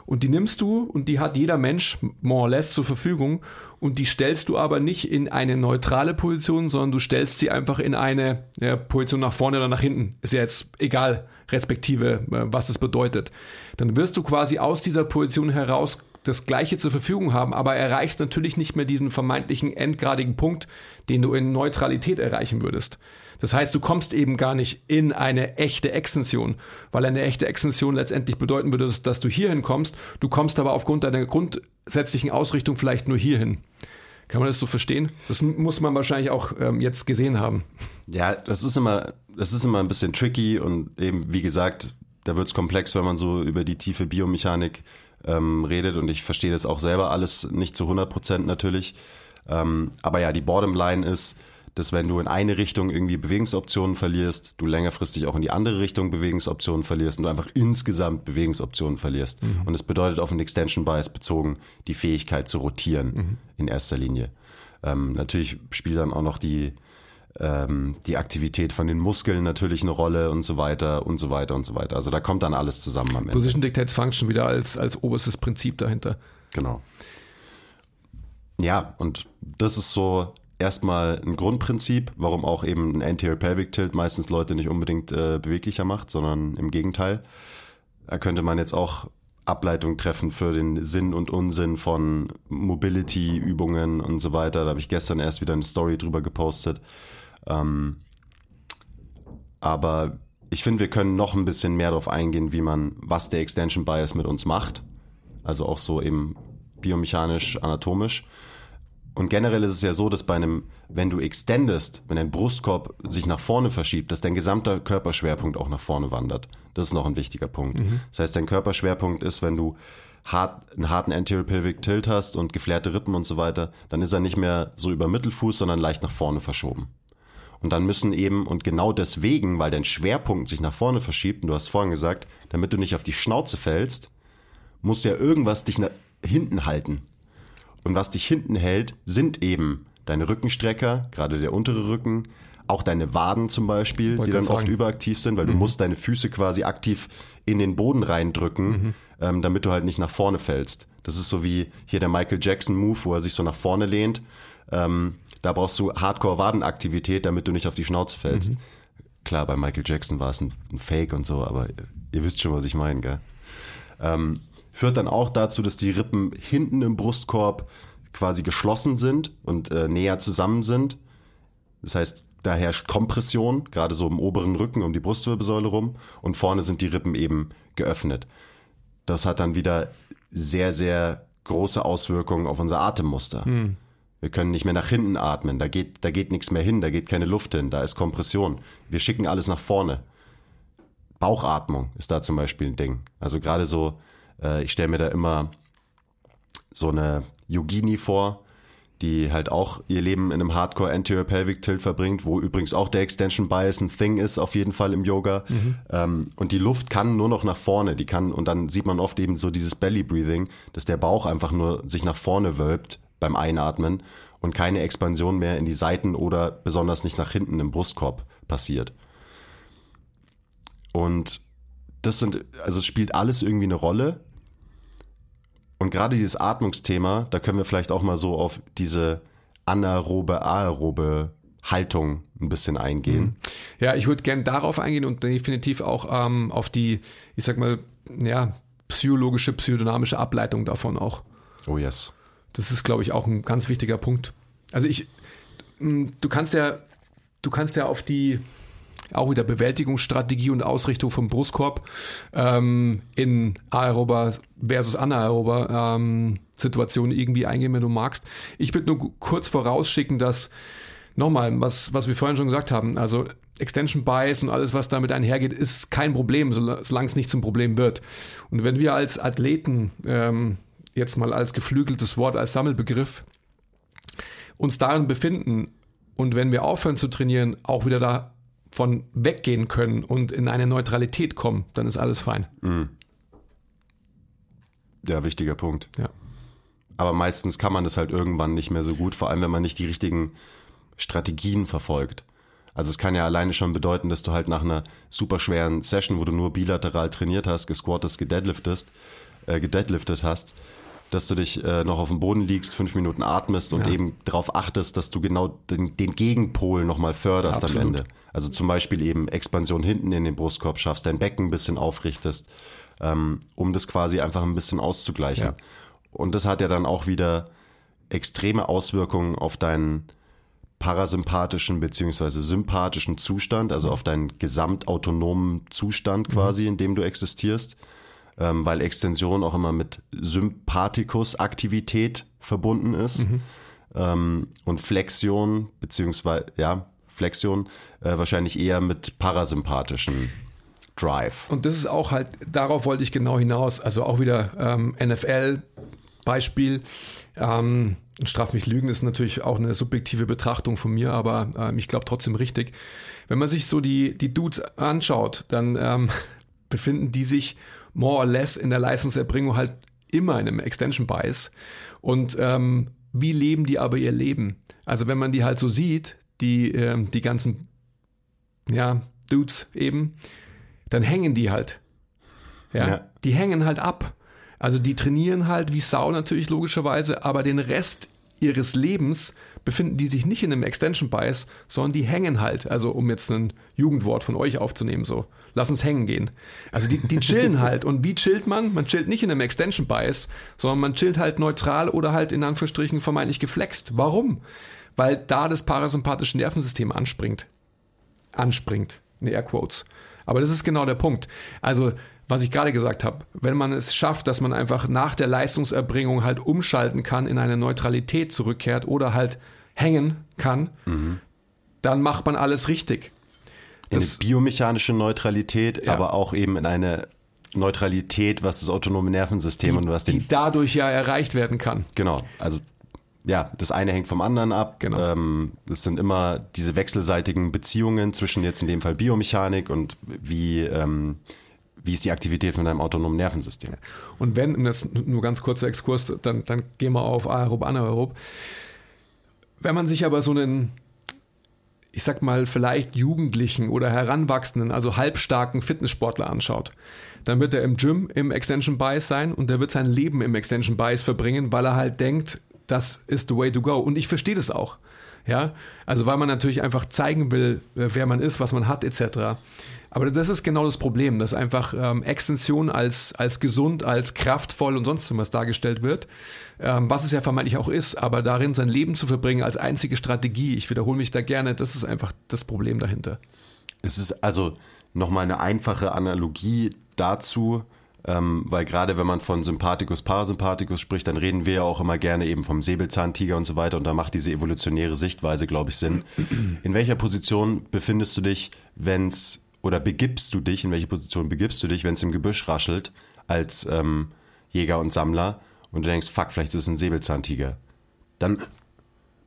Und die nimmst du und die hat jeder Mensch more or less zur Verfügung und die stellst du aber nicht in eine neutrale Position, sondern du stellst sie einfach in eine ja, Position nach vorne oder nach hinten. Ist ja jetzt egal, respektive, äh, was es bedeutet. Dann wirst du quasi aus dieser Position heraus das Gleiche zur Verfügung haben, aber erreichst natürlich nicht mehr diesen vermeintlichen endgradigen Punkt, den du in Neutralität erreichen würdest. Das heißt, du kommst eben gar nicht in eine echte Extension, weil eine echte Extension letztendlich bedeuten würde, dass, dass du hierhin kommst. Du kommst aber aufgrund deiner grundsätzlichen Ausrichtung vielleicht nur hierhin. Kann man das so verstehen? Das muss man wahrscheinlich auch ähm, jetzt gesehen haben. Ja, das ist immer, das ist immer ein bisschen tricky und eben, wie gesagt, da wird's komplex, wenn man so über die tiefe Biomechanik ähm, redet und ich verstehe das auch selber alles nicht zu 100 Prozent natürlich. Ähm, aber ja, die Bottomline ist, dass wenn du in eine Richtung irgendwie Bewegungsoptionen verlierst, du längerfristig auch in die andere Richtung Bewegungsoptionen verlierst und du einfach insgesamt Bewegungsoptionen verlierst. Und das bedeutet auf einen Extension Bias bezogen die Fähigkeit zu rotieren in erster Linie. Ähm, natürlich spielt dann auch noch die, ähm, die Aktivität von den Muskeln natürlich eine Rolle und so weiter und so weiter und so weiter. Also da kommt dann alles zusammen am Ende. Position Dictates Function wieder als, als oberstes Prinzip dahinter. Genau. Ja, und das ist so erstmal ein Grundprinzip, warum auch eben ein Anterior Pelvic Tilt meistens Leute nicht unbedingt äh, beweglicher macht, sondern im Gegenteil. Da könnte man jetzt auch Ableitung treffen für den Sinn und Unsinn von Mobility-Übungen und so weiter. Da habe ich gestern erst wieder eine Story drüber gepostet. Ähm, aber ich finde, wir können noch ein bisschen mehr darauf eingehen, wie man, was der Extension Bias mit uns macht. Also auch so eben biomechanisch, anatomisch. Und generell ist es ja so, dass bei einem, wenn du extendest, wenn dein Brustkorb sich nach vorne verschiebt, dass dein gesamter Körperschwerpunkt auch nach vorne wandert. Das ist noch ein wichtiger Punkt. Das heißt, dein Körperschwerpunkt ist, wenn du hart, einen harten Anterior Pelvic Tilt hast und geflärte Rippen und so weiter, dann ist er nicht mehr so über Mittelfuß, sondern leicht nach vorne verschoben. Und dann müssen eben, und genau deswegen, weil dein Schwerpunkt sich nach vorne verschiebt, und du hast vorhin gesagt, damit du nicht auf die Schnauze fällst, muss ja irgendwas dich nach hinten halten. Und was dich hinten hält, sind eben deine Rückenstrecker, gerade der untere Rücken, auch deine Waden zum Beispiel, Wollte die dann grad oft sagen. überaktiv sind, weil du musst deine Füße quasi aktiv in den Boden reindrücken, ähm, damit du halt nicht nach vorne fällst. Das ist so wie hier der Michael Jackson Move, wo er sich so nach vorne lehnt. Ähm, da brauchst du Hardcore-Wadenaktivität, damit du nicht auf die Schnauze fällst. Mhm. Klar, bei Michael Jackson war es ein, ein, Fake und so, aber ihr wisst schon, was ich meine, gell? Ähm, führt dann auch dazu, dass die Rippen hinten im Brustkorb quasi geschlossen sind und äh, näher zusammen sind. Das heißt, da herrscht Kompression, gerade so im oberen Rücken um die Brustwirbelsäule rum und vorne sind die Rippen eben geöffnet. Das hat dann wieder sehr, sehr große Auswirkungen auf unser Atemmuster. Hm. Wir können nicht mehr nach hinten atmen, da geht, da geht nichts mehr hin, da geht keine Luft hin, da ist Kompression. Wir schicken alles nach vorne. Bauchatmung ist da zum Beispiel ein Ding. Also gerade so, äh, ich stelle mir da immer so eine Yogini vor, die halt auch ihr Leben in einem Hardcore Anterior Pelvic Tilt verbringt, wo übrigens auch der Extension Bias ein Thing ist, auf jeden Fall im Yoga. Mhm. Ähm, und die Luft kann nur noch nach vorne, die kann, und dann sieht man oft eben so dieses Belly Breathing, dass der Bauch einfach nur sich nach vorne wölbt beim Einatmen und keine Expansion mehr in die Seiten oder besonders nicht nach hinten im Brustkorb passiert. Und das sind, also es spielt alles irgendwie eine Rolle. Und gerade dieses Atmungsthema, da können wir vielleicht auch mal so auf diese anaerobe, aerobe Haltung ein bisschen eingehen. Mhm. Ja, ich würde gerne darauf eingehen und definitiv auch ähm, auf die, ich sag mal, ja, psychologische, psychodynamische Ableitung davon auch. Oh yes. Das ist, glaube ich, auch ein ganz wichtiger Punkt. Also ich, du kannst ja, du kannst ja auf die auch wieder Bewältigungsstrategie und Ausrichtung vom Brustkorb ähm, in aerober versus anaerober ähm, Situationen irgendwie eingehen, wenn du magst. Ich würde nur kurz vorausschicken, dass nochmal, was, was wir vorhin schon gesagt haben, also Extension Bias und alles, was damit einhergeht, ist kein Problem, solange es nicht zum Problem wird. Und wenn wir als Athleten, ähm, jetzt mal als geflügeltes Wort, als Sammelbegriff, uns darin befinden und wenn wir aufhören zu trainieren, auch wieder da von weggehen können und in eine Neutralität kommen, dann ist alles fein. Mhm. Ja, wichtiger Punkt. Ja. Aber meistens kann man das halt irgendwann nicht mehr so gut, vor allem wenn man nicht die richtigen Strategien verfolgt. Also es kann ja alleine schon bedeuten, dass du halt nach einer super schweren Session, wo du nur bilateral trainiert hast, gesquattest, gedeadliftest, äh, gedeadliftet hast, dass du dich äh, noch auf dem Boden liegst, fünf Minuten atmest und ja. eben darauf achtest, dass du genau den, den Gegenpol nochmal förderst Absolut. am Ende. Also zum Beispiel eben Expansion hinten in den Brustkorb schaffst, dein Becken ein bisschen aufrichtest, ähm, um das quasi einfach ein bisschen auszugleichen. Ja. Und das hat ja dann auch wieder extreme Auswirkungen auf deinen parasympathischen beziehungsweise sympathischen Zustand, also auf deinen gesamtautonomen Zustand quasi, mhm. in dem du existierst ähm, weil Extension auch immer mit Sympathikus-Aktivität verbunden ist mhm. ähm, und Flexion beziehungsweise ja Flexion äh, wahrscheinlich eher mit parasympathischen Drive. Und das ist auch halt, darauf wollte ich genau hinaus, also auch wieder ähm, NFL-Beispiel. Ähm, straf mich lügen, ist natürlich auch eine subjektive Betrachtung von mir, aber ähm, ich glaube trotzdem richtig. Wenn man sich so die, die Dudes anschaut, dann ähm, befinden die sich more or less in der Leistungserbringung halt immer in einem Extension Bias. Und ähm, wie leben die aber ihr Leben? Also wenn man die halt so sieht, die, äh, die ganzen ja, Dudes eben, dann hängen die halt. Ja, ja. Die hängen halt ab. Also die trainieren halt wie Sau natürlich logischerweise, aber den Rest ihres Lebens befinden die sich nicht in einem Extension Bias, sondern die hängen halt. Also um jetzt ein Jugendwort von euch aufzunehmen, so lass uns hängen gehen. Also die, die chillen halt. Und wie chillt man? Man chillt nicht in einem Extension Bias, sondern man chillt halt neutral oder halt in Anführungsstrichen vermeintlich geflext. Warum? Weil da das parasympathische Nervensystem anspringt. Anspringt. In Airquotes. Aber das ist genau der Punkt. Also was ich gerade gesagt habe, wenn man es schafft, dass man einfach nach der Leistungserbringung halt umschalten kann, in eine Neutralität zurückkehrt oder halt hängen kann, mhm. dann macht man alles richtig. In das, eine biomechanische Neutralität, ja. aber auch eben in eine Neutralität, was das autonome Nervensystem die, und was den. Die dadurch ja erreicht werden kann. Genau. Also ja, das eine hängt vom anderen ab. Genau. Ähm, es sind immer diese wechselseitigen Beziehungen zwischen jetzt in dem Fall Biomechanik und wie, ähm, wie ist die Aktivität von deinem autonomen Nervensystem. Und wenn, das nur ganz kurzer Exkurs, dann, dann gehen wir auf aerob, anaerob. Wenn man sich aber so einen ich sag mal, vielleicht Jugendlichen oder Heranwachsenden, also halbstarken Fitnesssportler anschaut, dann wird er im Gym im Extension Bias sein und der wird sein Leben im Extension Bias verbringen, weil er halt denkt, das ist the way to go. Und ich verstehe das auch. Ja, also weil man natürlich einfach zeigen will, wer man ist, was man hat, etc. Aber das ist genau das Problem, dass einfach ähm, Extension als, als gesund, als kraftvoll und sonst was dargestellt wird, ähm, was es ja vermeintlich auch ist, aber darin sein Leben zu verbringen als einzige Strategie, ich wiederhole mich da gerne, das ist einfach das Problem dahinter. Es ist also nochmal eine einfache Analogie dazu, ähm, weil gerade wenn man von Sympathikus, Parasympathikus spricht, dann reden wir ja auch immer gerne eben vom Säbelzahntiger und so weiter und da macht diese evolutionäre Sichtweise, glaube ich, Sinn. In welcher Position befindest du dich, wenn es, oder begibst du dich, in welche Position begibst du dich, wenn es im Gebüsch raschelt, als ähm, Jäger und Sammler und du denkst, fuck, vielleicht ist es ein Säbelzahntiger. Dann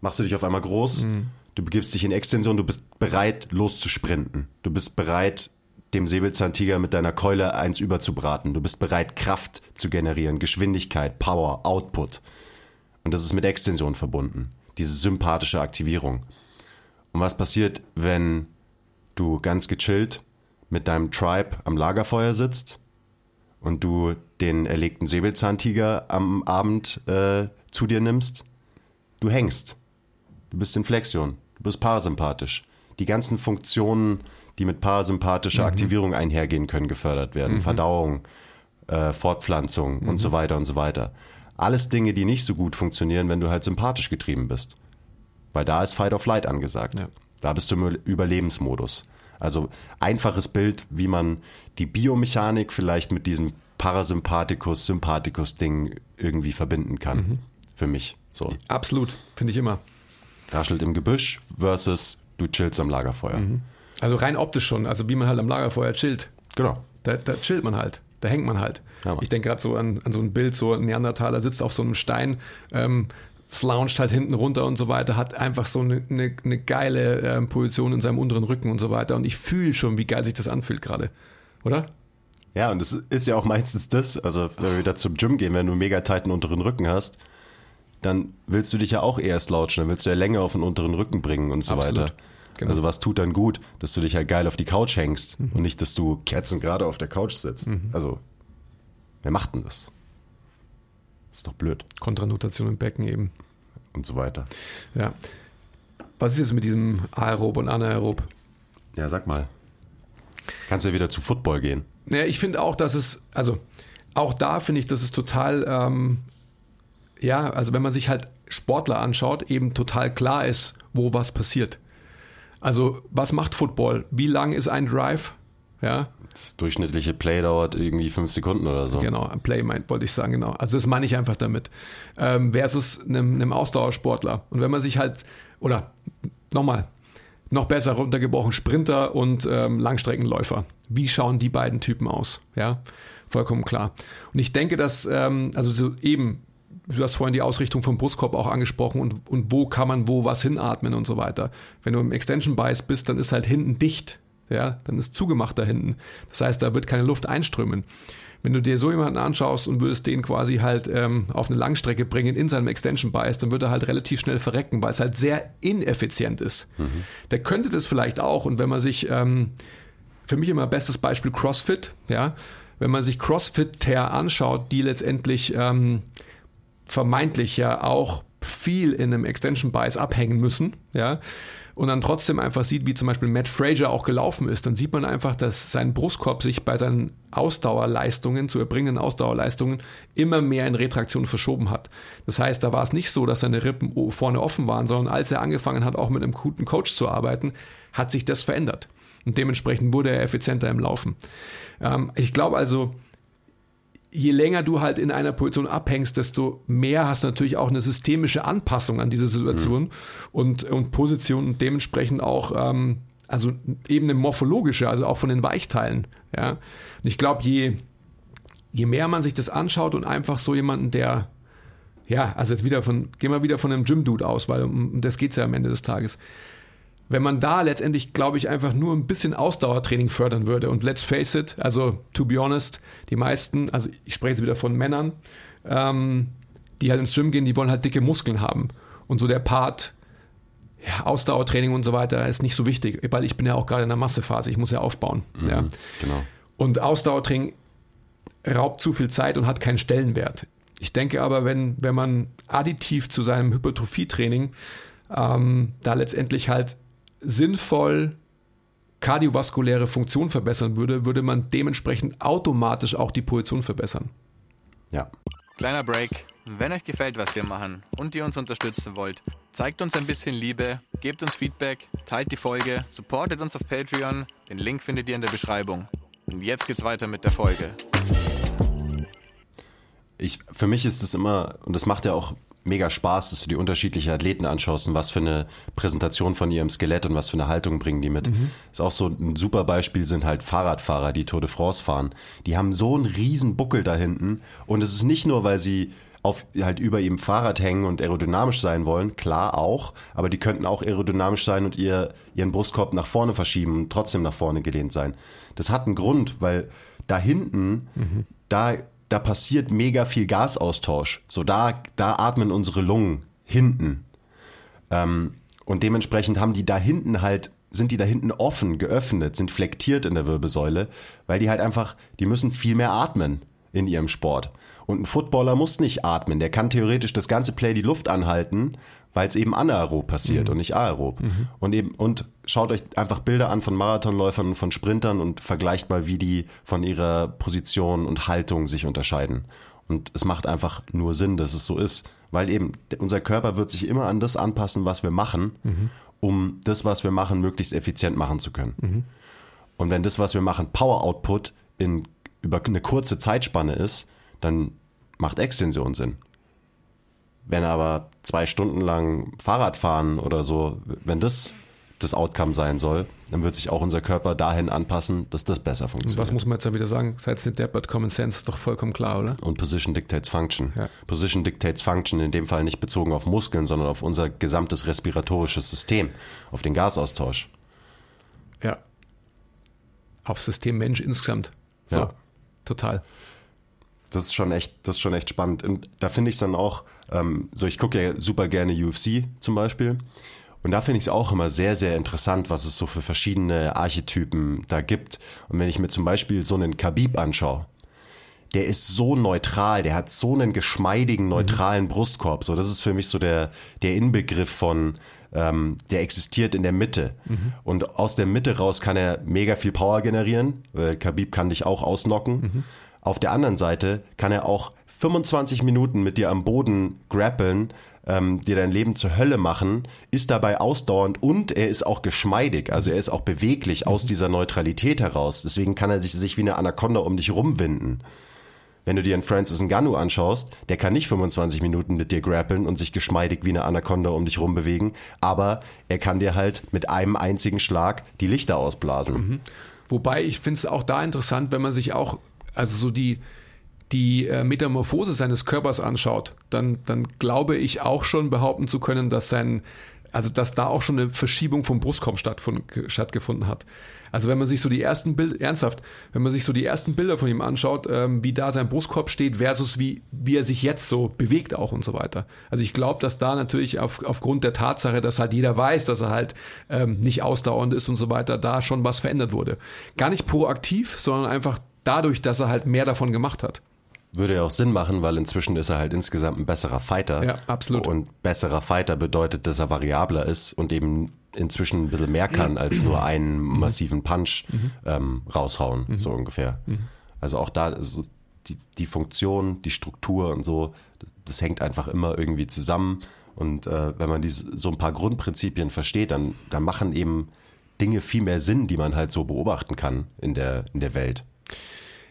machst du dich auf einmal groß, mhm. du begibst dich in Extension, du bist bereit, loszusprinten. Du bist bereit, dem Säbelzahntiger mit deiner Keule eins überzubraten. Du bist bereit, Kraft zu generieren, Geschwindigkeit, Power, Output. Und das ist mit Extension verbunden. Diese sympathische Aktivierung. Und was passiert, wenn du ganz gechillt mit deinem Tribe am Lagerfeuer sitzt und du den erlegten Säbelzahntiger am Abend äh, zu dir nimmst? Du hängst. Du bist in Flexion. Du bist parasympathisch. Die ganzen Funktionen die mit parasympathischer mhm. Aktivierung einhergehen können, gefördert werden. Mhm. Verdauung, äh, Fortpflanzung mhm. und so weiter und so weiter. Alles Dinge, die nicht so gut funktionieren, wenn du halt sympathisch getrieben bist. Weil da ist Fight or Flight angesagt. Ja. Da bist du im Überlebensmodus. Also einfaches Bild, wie man die Biomechanik vielleicht mit diesem Parasympathikus, Sympathikus-Ding irgendwie verbinden kann. Mhm. Für mich. So. Absolut, finde ich immer. Raschelt im Gebüsch versus du chillst am Lagerfeuer. Mhm. Also rein optisch schon, also wie man halt am Lagerfeuer chillt. Genau. Da, da chillt man halt. Da hängt man halt. Ja, ich denke gerade so an, an so ein Bild, so ein Neandertaler sitzt auf so einem Stein, ähm, sloucht halt hinten runter und so weiter, hat einfach so eine, eine, eine geile ähm, Position in seinem unteren Rücken und so weiter. Und ich fühle schon, wie geil sich das anfühlt gerade. Oder? Ja, und das ist ja auch meistens das, also wenn wir wieder zum Gym gehen, wenn du mega tighten unteren Rücken hast, dann willst du dich ja auch eher slouchen, dann willst du ja Länge auf den unteren Rücken bringen und so Absolut. weiter. Genau. Also was tut dann gut, dass du dich halt geil auf die Couch hängst mhm. und nicht, dass du Kerzen gerade auf der Couch sitzt. Mhm. Also, wer macht denn das? Ist doch blöd. Kontranutation im Becken eben. Und so weiter. Ja. Was ist jetzt mit diesem Aerob und Anaerob? Ja, sag mal. Kannst du ja wieder zu Football gehen. Ja, ich finde auch, dass es, also auch da finde ich, dass es total, ähm, ja, also wenn man sich halt Sportler anschaut, eben total klar ist, wo was passiert. Also, was macht Football? Wie lang ist ein Drive? Ja. Das durchschnittliche Play dauert irgendwie fünf Sekunden oder so. Genau, Play meint, wollte ich sagen, genau. Also das meine ich einfach damit. Ähm, versus einem, einem Ausdauersportler. Und wenn man sich halt, oder nochmal, noch besser runtergebrochen, Sprinter und ähm, Langstreckenläufer. Wie schauen die beiden Typen aus? Ja, vollkommen klar. Und ich denke, dass, ähm, also so eben, du hast vorhin die Ausrichtung vom Brustkorb auch angesprochen und, und wo kann man wo was hinatmen und so weiter. Wenn du im Extension Bias bist, dann ist halt hinten dicht. Ja, dann ist zugemacht da hinten. Das heißt, da wird keine Luft einströmen. Wenn du dir so jemanden anschaust und würdest den quasi halt ähm, auf eine Langstrecke bringen in seinem Extension Bias, dann würde er halt relativ schnell verrecken, weil es halt sehr ineffizient ist. Mhm. Der könnte das vielleicht auch und wenn man sich, ähm, für mich immer bestes Beispiel CrossFit, ja, wenn man sich CrossFit-Ter anschaut, die letztendlich ähm, vermeintlich ja auch viel in einem Extension Bias abhängen müssen, ja, und dann trotzdem einfach sieht, wie zum Beispiel Matt Frazier auch gelaufen ist, dann sieht man einfach, dass sein Brustkorb sich bei seinen Ausdauerleistungen, zu erbringenden Ausdauerleistungen, immer mehr in Retraktion verschoben hat. Das heißt, da war es nicht so, dass seine Rippen vorne offen waren, sondern als er angefangen hat, auch mit einem guten Coach zu arbeiten, hat sich das verändert. Und dementsprechend wurde er effizienter im Laufen. Ähm, ich glaube also, je länger du halt in einer Position abhängst, desto mehr hast du natürlich auch eine systemische Anpassung an diese Situation mhm. und, und Position und dementsprechend auch, ähm, also eben eine morphologische, also auch von den Weichteilen. Ja? Und ich glaube, je, je mehr man sich das anschaut und einfach so jemanden, der, ja, also jetzt wieder von, gehen wir wieder von einem Gym-Dude aus, weil um das geht es ja am Ende des Tages wenn man da letztendlich, glaube ich, einfach nur ein bisschen Ausdauertraining fördern würde. Und let's face it, also to be honest, die meisten, also ich spreche jetzt wieder von Männern, ähm, die halt ins Gym gehen, die wollen halt dicke Muskeln haben. Und so der Part, ja, Ausdauertraining und so weiter ist nicht so wichtig, weil ich bin ja auch gerade in der Massephase, ich muss ja aufbauen. Mhm, ja. Genau. Und Ausdauertraining raubt zu viel Zeit und hat keinen Stellenwert. Ich denke aber, wenn, wenn man additiv zu seinem Hypertrophietraining ähm, da letztendlich halt sinnvoll kardiovaskuläre Funktion verbessern würde, würde man dementsprechend automatisch auch die Position verbessern. Ja. Kleiner Break. Wenn euch gefällt, was wir machen und ihr uns unterstützen wollt, zeigt uns ein bisschen Liebe, gebt uns Feedback, teilt die Folge, supportet uns auf Patreon. Den Link findet ihr in der Beschreibung. Und jetzt geht's weiter mit der Folge. Ich, für mich ist es immer, und das macht ja auch mega Spaß, dass du die unterschiedlichen Athleten anschaust und was für eine Präsentation von ihrem Skelett und was für eine Haltung bringen die mit. Mhm. Ist auch so ein super Beispiel sind halt Fahrradfahrer, die Tour de France fahren. Die haben so einen riesen Buckel da hinten und es ist nicht nur, weil sie auf halt über ihrem Fahrrad hängen und aerodynamisch sein wollen, klar auch, aber die könnten auch aerodynamisch sein und ihr, ihren Brustkorb nach vorne verschieben und trotzdem nach vorne gelehnt sein. Das hat einen Grund, weil da hinten, mhm. da da passiert mega viel Gasaustausch. So da, da atmen unsere Lungen hinten. Ähm, und dementsprechend haben die da hinten halt, sind die da hinten offen, geöffnet, sind flektiert in der Wirbelsäule, weil die halt einfach, die müssen viel mehr atmen in ihrem Sport. Und ein Footballer muss nicht atmen. Der kann theoretisch das ganze Play die Luft anhalten, weil es eben anaerob passiert mhm. und nicht aerob. Mhm. Und eben, und schaut euch einfach Bilder an von Marathonläufern und von Sprintern und vergleicht mal, wie die von ihrer Position und Haltung sich unterscheiden. Und es macht einfach nur Sinn, dass es so ist, weil eben unser Körper wird sich immer an das anpassen, was wir machen, mhm. um das, was wir machen, möglichst effizient machen zu können. Mhm. Und wenn das, was wir machen, Power Output in, über eine kurze Zeitspanne ist, dann macht Extension Sinn. Wenn aber zwei Stunden lang Fahrrad fahren oder so, wenn das das Outcome sein soll, dann wird sich auch unser Körper dahin anpassen, dass das besser funktioniert. Und was muss man jetzt dann wieder sagen? Seid nicht deppert, Common Sense ist doch vollkommen klar, oder? Und Position dictates Function. Ja. Position dictates Function, in dem Fall nicht bezogen auf Muskeln, sondern auf unser gesamtes respiratorisches System, auf den Gasaustausch. Ja. Auf System Mensch insgesamt. So, ja. total. Das ist schon echt, das ist schon echt spannend. Und da finde ich es dann auch, ähm, so ich gucke ja super gerne UFC zum Beispiel. Und da finde ich es auch immer sehr, sehr interessant, was es so für verschiedene Archetypen da gibt. Und wenn ich mir zum Beispiel so einen Khabib anschaue, der ist so neutral, der hat so einen geschmeidigen, mhm. neutralen mhm. Brustkorb. So, das ist für mich so der, der Inbegriff von, ähm, der existiert in der Mitte. Mhm. Und aus der Mitte raus kann er mega viel Power generieren, weil Khabib kann dich auch ausnocken. Mhm. Auf der anderen Seite kann er auch 25 Minuten mit dir am Boden grappeln, ähm, dir dein Leben zur Hölle machen, ist dabei ausdauernd und er ist auch geschmeidig, also er ist auch beweglich aus dieser Neutralität heraus. Deswegen kann er sich, sich wie eine Anaconda um dich rumwinden. Wenn du dir einen Francis Ngannou anschaust, der kann nicht 25 Minuten mit dir grappeln und sich geschmeidig wie eine Anaconda um dich rumbewegen, aber er kann dir halt mit einem einzigen Schlag die Lichter ausblasen. Mhm. Wobei ich finde es auch da interessant, wenn man sich auch, also so die, die äh, Metamorphose seines Körpers anschaut, dann, dann glaube ich auch schon behaupten zu können, dass sein, also dass da auch schon eine Verschiebung vom Brustkorb stattgefunden hat. Also wenn man sich so die ersten Bilder, ernsthaft, wenn man sich so die ersten Bilder von ihm anschaut, ähm, wie da sein Brustkorb steht versus wie, wie er sich jetzt so bewegt auch und so weiter. Also ich glaube, dass da natürlich auf, aufgrund der Tatsache, dass halt jeder weiß, dass er halt ähm, nicht ausdauernd ist und so weiter, da schon was verändert wurde. Gar nicht proaktiv, sondern einfach dadurch, dass er halt mehr davon gemacht hat. Würde ja auch Sinn machen, weil inzwischen ist er halt insgesamt ein besserer Fighter. Ja, absolut. Und besserer Fighter bedeutet, dass er variabler ist und eben inzwischen ein bisschen mehr kann, als nur einen massiven Punch mhm. ähm, raushauen, mhm. so ungefähr. Mhm. Also auch da ist die, die Funktion, die Struktur und so, das hängt einfach immer irgendwie zusammen. Und äh, wenn man diese, so ein paar Grundprinzipien versteht, dann, dann machen eben Dinge viel mehr Sinn, die man halt so beobachten kann in der, in der Welt.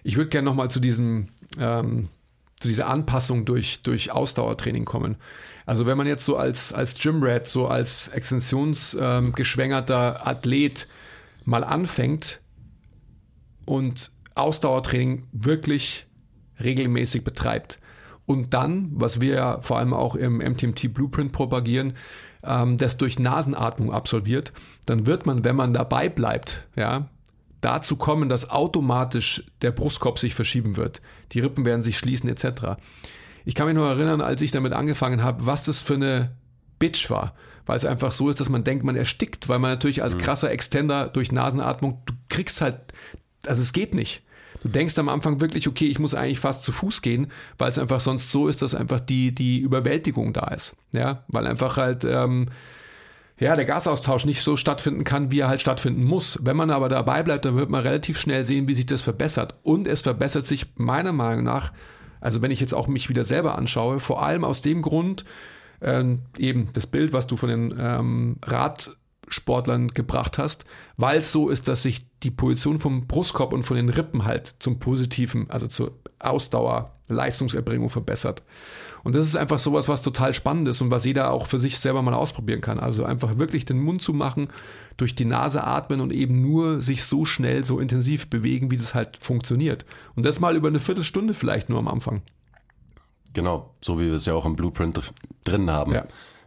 Ich würde gerne nochmal zu diesem ähm, zu dieser Anpassung durch, durch Ausdauertraining kommen. Also wenn man jetzt so als, als Gymrat, so als extensionsgeschwängerter ähm, Athlet mal anfängt und Ausdauertraining wirklich regelmäßig betreibt und dann, was wir ja vor allem auch im MTMT Blueprint propagieren, ähm, das durch Nasenatmung absolviert, dann wird man, wenn man dabei bleibt, ja, dazu kommen, dass automatisch der Brustkorb sich verschieben wird. Die Rippen werden sich schließen etc. Ich kann mich noch erinnern, als ich damit angefangen habe, was das für eine Bitch war. Weil es einfach so ist, dass man denkt, man erstickt, weil man natürlich als mhm. krasser Extender durch Nasenatmung, du kriegst halt, also es geht nicht. Du denkst am Anfang wirklich, okay, ich muss eigentlich fast zu Fuß gehen, weil es einfach sonst so ist, dass einfach die, die Überwältigung da ist. Ja, weil einfach halt, ähm, ja, der Gasaustausch nicht so stattfinden kann, wie er halt stattfinden muss. Wenn man aber dabei bleibt, dann wird man relativ schnell sehen, wie sich das verbessert. Und es verbessert sich meiner Meinung nach, also wenn ich jetzt auch mich wieder selber anschaue, vor allem aus dem Grund, äh, eben das Bild, was du von den ähm, Rad Sportlern gebracht hast, weil es so ist, dass sich die Position vom Brustkorb und von den Rippen halt zum Positiven, also zur Ausdauer, Leistungserbringung verbessert. Und das ist einfach sowas, was total spannend ist und was jeder auch für sich selber mal ausprobieren kann. Also einfach wirklich den Mund zu machen, durch die Nase atmen und eben nur sich so schnell, so intensiv bewegen, wie das halt funktioniert. Und das mal über eine Viertelstunde vielleicht nur am Anfang. Genau, so wie wir es ja auch im Blueprint drin haben. Ja.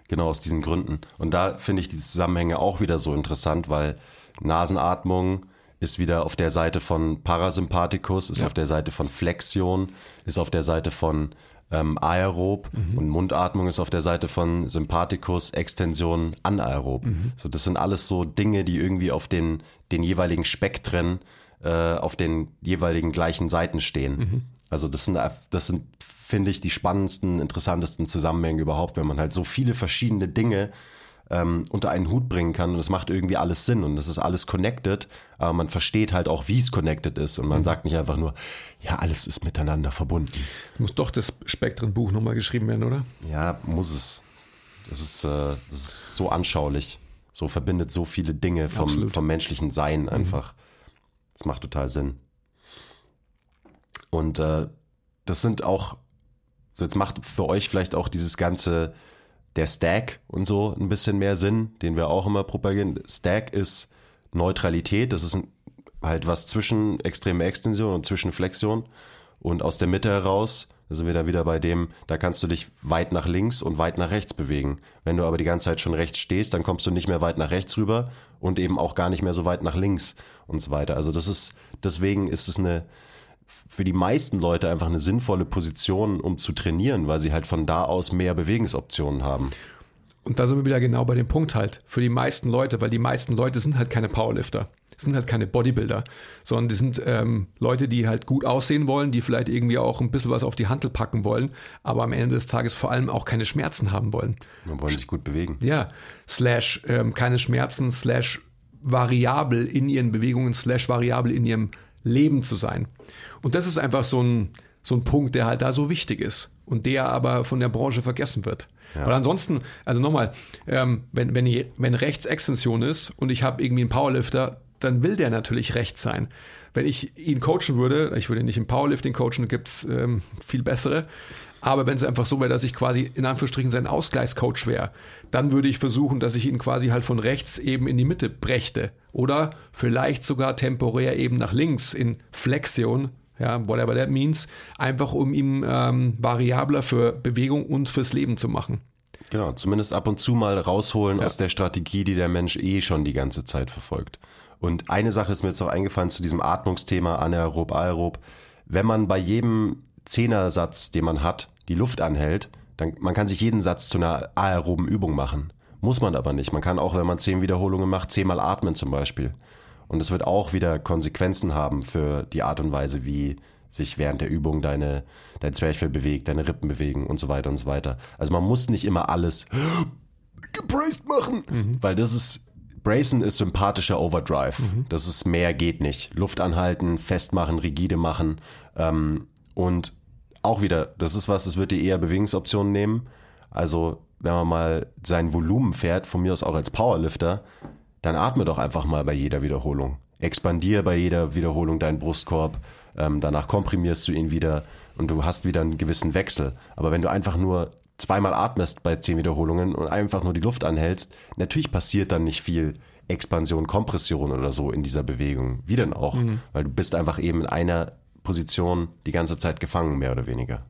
Genau aus diesen Gründen. Und da finde ich die Zusammenhänge auch wieder so interessant, weil Nasenatmung ist wieder auf der Seite von Parasympathikus, ist ja. auf der Seite von Flexion, ist auf der Seite von ähm, Aerob mhm. und Mundatmung ist auf der Seite von Sympathikus, Extension, Anaerob. Mhm. So, das sind alles so Dinge, die irgendwie auf den, den jeweiligen Spektren, äh, auf den jeweiligen gleichen Seiten stehen. Mhm. Also das sind, das sind finde ich, die spannendsten, interessantesten Zusammenhänge überhaupt, wenn man halt so viele verschiedene Dinge ähm, unter einen Hut bringen kann und es macht irgendwie alles Sinn und es ist alles connected, aber man versteht halt auch, wie es connected ist und man mhm. sagt nicht einfach nur, ja, alles ist miteinander verbunden. Muss doch das Spektrenbuch nochmal geschrieben werden, oder? Ja, muss es. Das ist, äh, das ist so anschaulich. So verbindet so viele Dinge vom, vom menschlichen Sein mhm. einfach. Mhm. Das macht total Sinn. Und äh, das sind auch so, jetzt macht für euch vielleicht auch dieses ganze, der Stack und so ein bisschen mehr Sinn, den wir auch immer propagieren. Stack ist Neutralität, das ist halt was zwischen extreme Extension und zwischen Flexion. Und aus der Mitte heraus, da sind wir dann wieder bei dem, da kannst du dich weit nach links und weit nach rechts bewegen. Wenn du aber die ganze Zeit schon rechts stehst, dann kommst du nicht mehr weit nach rechts rüber und eben auch gar nicht mehr so weit nach links und so weiter. Also das ist, deswegen ist es eine, für die meisten Leute einfach eine sinnvolle Position, um zu trainieren, weil sie halt von da aus mehr Bewegungsoptionen haben. Und da sind wir wieder genau bei dem Punkt halt. Für die meisten Leute, weil die meisten Leute sind halt keine Powerlifter, sind halt keine Bodybuilder, sondern die sind ähm, Leute, die halt gut aussehen wollen, die vielleicht irgendwie auch ein bisschen was auf die Handel packen wollen, aber am Ende des Tages vor allem auch keine Schmerzen haben wollen. Man wollen sich gut bewegen. Ja, slash ähm, keine Schmerzen, slash variabel in ihren Bewegungen, slash variabel in ihrem Leben zu sein. Und das ist einfach so ein, so ein Punkt, der halt da so wichtig ist und der aber von der Branche vergessen wird. Ja. Weil ansonsten, also nochmal, ähm, wenn, wenn, ich, wenn rechts Extension ist und ich habe irgendwie einen Powerlifter, dann will der natürlich rechts sein. Wenn ich ihn coachen würde, ich würde ihn nicht im Powerlifting coachen, gibt es ähm, viel bessere, aber wenn es einfach so wäre, dass ich quasi in Anführungsstrichen sein Ausgleichscoach wäre, dann würde ich versuchen, dass ich ihn quasi halt von rechts eben in die Mitte brächte. Oder vielleicht sogar temporär eben nach links in Flexion, ja, whatever that means, einfach um ihn ähm, variabler für Bewegung und fürs Leben zu machen. Genau, zumindest ab und zu mal rausholen ja. aus der Strategie, die der Mensch eh schon die ganze Zeit verfolgt. Und eine Sache ist mir jetzt noch eingefallen zu diesem Atmungsthema, anaerob, aerob. Wenn man bei jedem Zehnersatz, den man hat, die Luft anhält, dann man kann sich jeden Satz zu einer aeroben Übung machen. Muss man aber nicht. Man kann auch, wenn man zehn Wiederholungen macht, zehnmal atmen zum Beispiel. Und es wird auch wieder Konsequenzen haben für die Art und Weise, wie sich während der Übung deine, dein Zwerchfell bewegt, deine Rippen bewegen und so weiter und so weiter. Also man muss nicht immer alles gebraced machen, mhm. weil das ist, Bracen ist sympathischer Overdrive. Mhm. Das ist mehr geht nicht. Luft anhalten, festmachen, rigide machen. Ähm, und auch wieder, das ist was, das wird dir eher Bewegungsoptionen nehmen. Also, wenn man mal sein Volumen fährt, von mir aus auch als Powerlifter, dann atme doch einfach mal bei jeder Wiederholung. Expandier bei jeder Wiederholung deinen Brustkorb, ähm, danach komprimierst du ihn wieder und du hast wieder einen gewissen Wechsel. Aber wenn du einfach nur zweimal atmest bei zehn Wiederholungen und einfach nur die Luft anhältst, natürlich passiert dann nicht viel Expansion, Kompression oder so in dieser Bewegung. Wie denn auch? Mhm. Weil du bist einfach eben in einer Position die ganze Zeit gefangen, mehr oder weniger.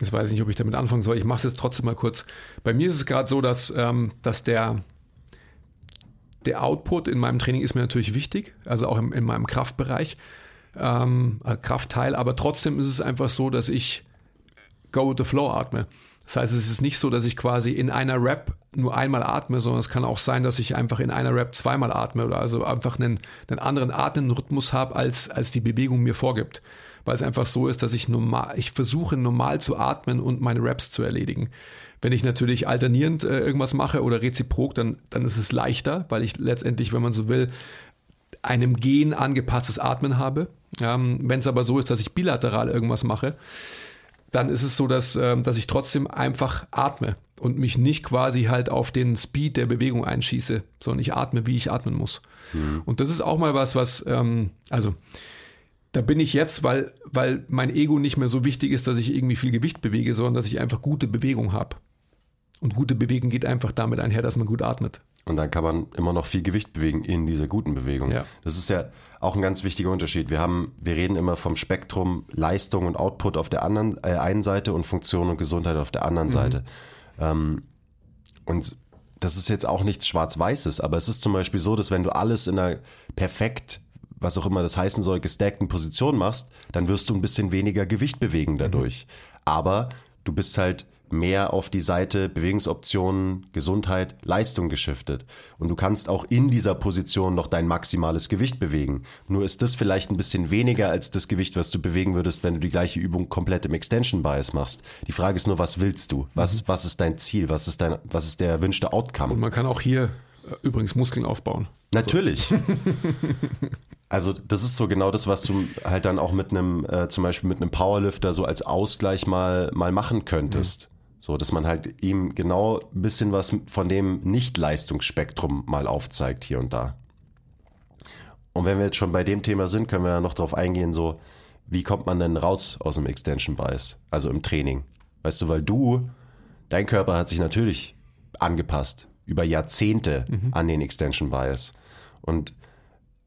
Jetzt weiß ich nicht, ob ich damit anfangen soll. Ich mache es jetzt trotzdem mal kurz. Bei mir ist es gerade so, dass, ähm, dass der, der Output in meinem Training ist mir natürlich wichtig, also auch im, in meinem Kraftbereich, ähm, äh, Kraftteil, aber trotzdem ist es einfach so, dass ich go with the flow atme. Das heißt, es ist nicht so, dass ich quasi in einer Rap nur einmal atme, sondern es kann auch sein, dass ich einfach in einer Rap zweimal atme oder also einfach einen, einen anderen Atemrhythmus habe, als, als die Bewegung mir vorgibt. Weil es einfach so ist, dass ich normal, ich versuche normal zu atmen und meine Raps zu erledigen. Wenn ich natürlich alternierend äh, irgendwas mache oder reziprok, dann, dann ist es leichter, weil ich letztendlich, wenn man so will, einem Gen angepasstes Atmen habe. Ähm, Wenn es aber so ist, dass ich bilateral irgendwas mache, dann ist es so, dass, ähm, dass ich trotzdem einfach atme und mich nicht quasi halt auf den Speed der Bewegung einschieße, sondern ich atme, wie ich atmen muss. Mhm. Und das ist auch mal was, was, ähm, also da bin ich jetzt, weil, weil mein Ego nicht mehr so wichtig ist, dass ich irgendwie viel Gewicht bewege, sondern dass ich einfach gute Bewegung habe. Und gute Bewegung geht einfach damit einher, dass man gut atmet. Und dann kann man immer noch viel Gewicht bewegen in dieser guten Bewegung. Ja. Das ist ja auch ein ganz wichtiger Unterschied. Wir haben, wir reden immer vom Spektrum Leistung und Output auf der anderen äh, einen Seite und Funktion und Gesundheit auf der anderen mhm. Seite. Ähm, und das ist jetzt auch nichts Schwarz-Weißes, aber es ist zum Beispiel so, dass wenn du alles in einer perfekt, was auch immer das heißen soll, gestackten Position machst, dann wirst du ein bisschen weniger Gewicht bewegen dadurch. Mhm. Aber du bist halt mehr auf die Seite Bewegungsoptionen, Gesundheit, Leistung geschiftet. Und du kannst auch in dieser Position noch dein maximales Gewicht bewegen. Nur ist das vielleicht ein bisschen weniger als das Gewicht, was du bewegen würdest, wenn du die gleiche Übung komplett im Extension Bias machst. Die Frage ist nur, was willst du? Was, mhm. was ist dein Ziel? Was ist dein, was ist der erwünschte Outcome? Und man kann auch hier übrigens Muskeln aufbauen. Natürlich. So. Also das ist so genau das, was du halt dann auch mit einem, äh, zum Beispiel mit einem Powerlifter so als Ausgleich mal, mal machen könntest. Mhm. So, dass man halt ihm genau ein bisschen was von dem Nicht-Leistungsspektrum mal aufzeigt hier und da. Und wenn wir jetzt schon bei dem Thema sind, können wir ja noch darauf eingehen, so, wie kommt man denn raus aus dem Extension Bias? Also im Training. Weißt du, weil du, dein Körper hat sich natürlich angepasst über Jahrzehnte mhm. an den Extension Bias. Und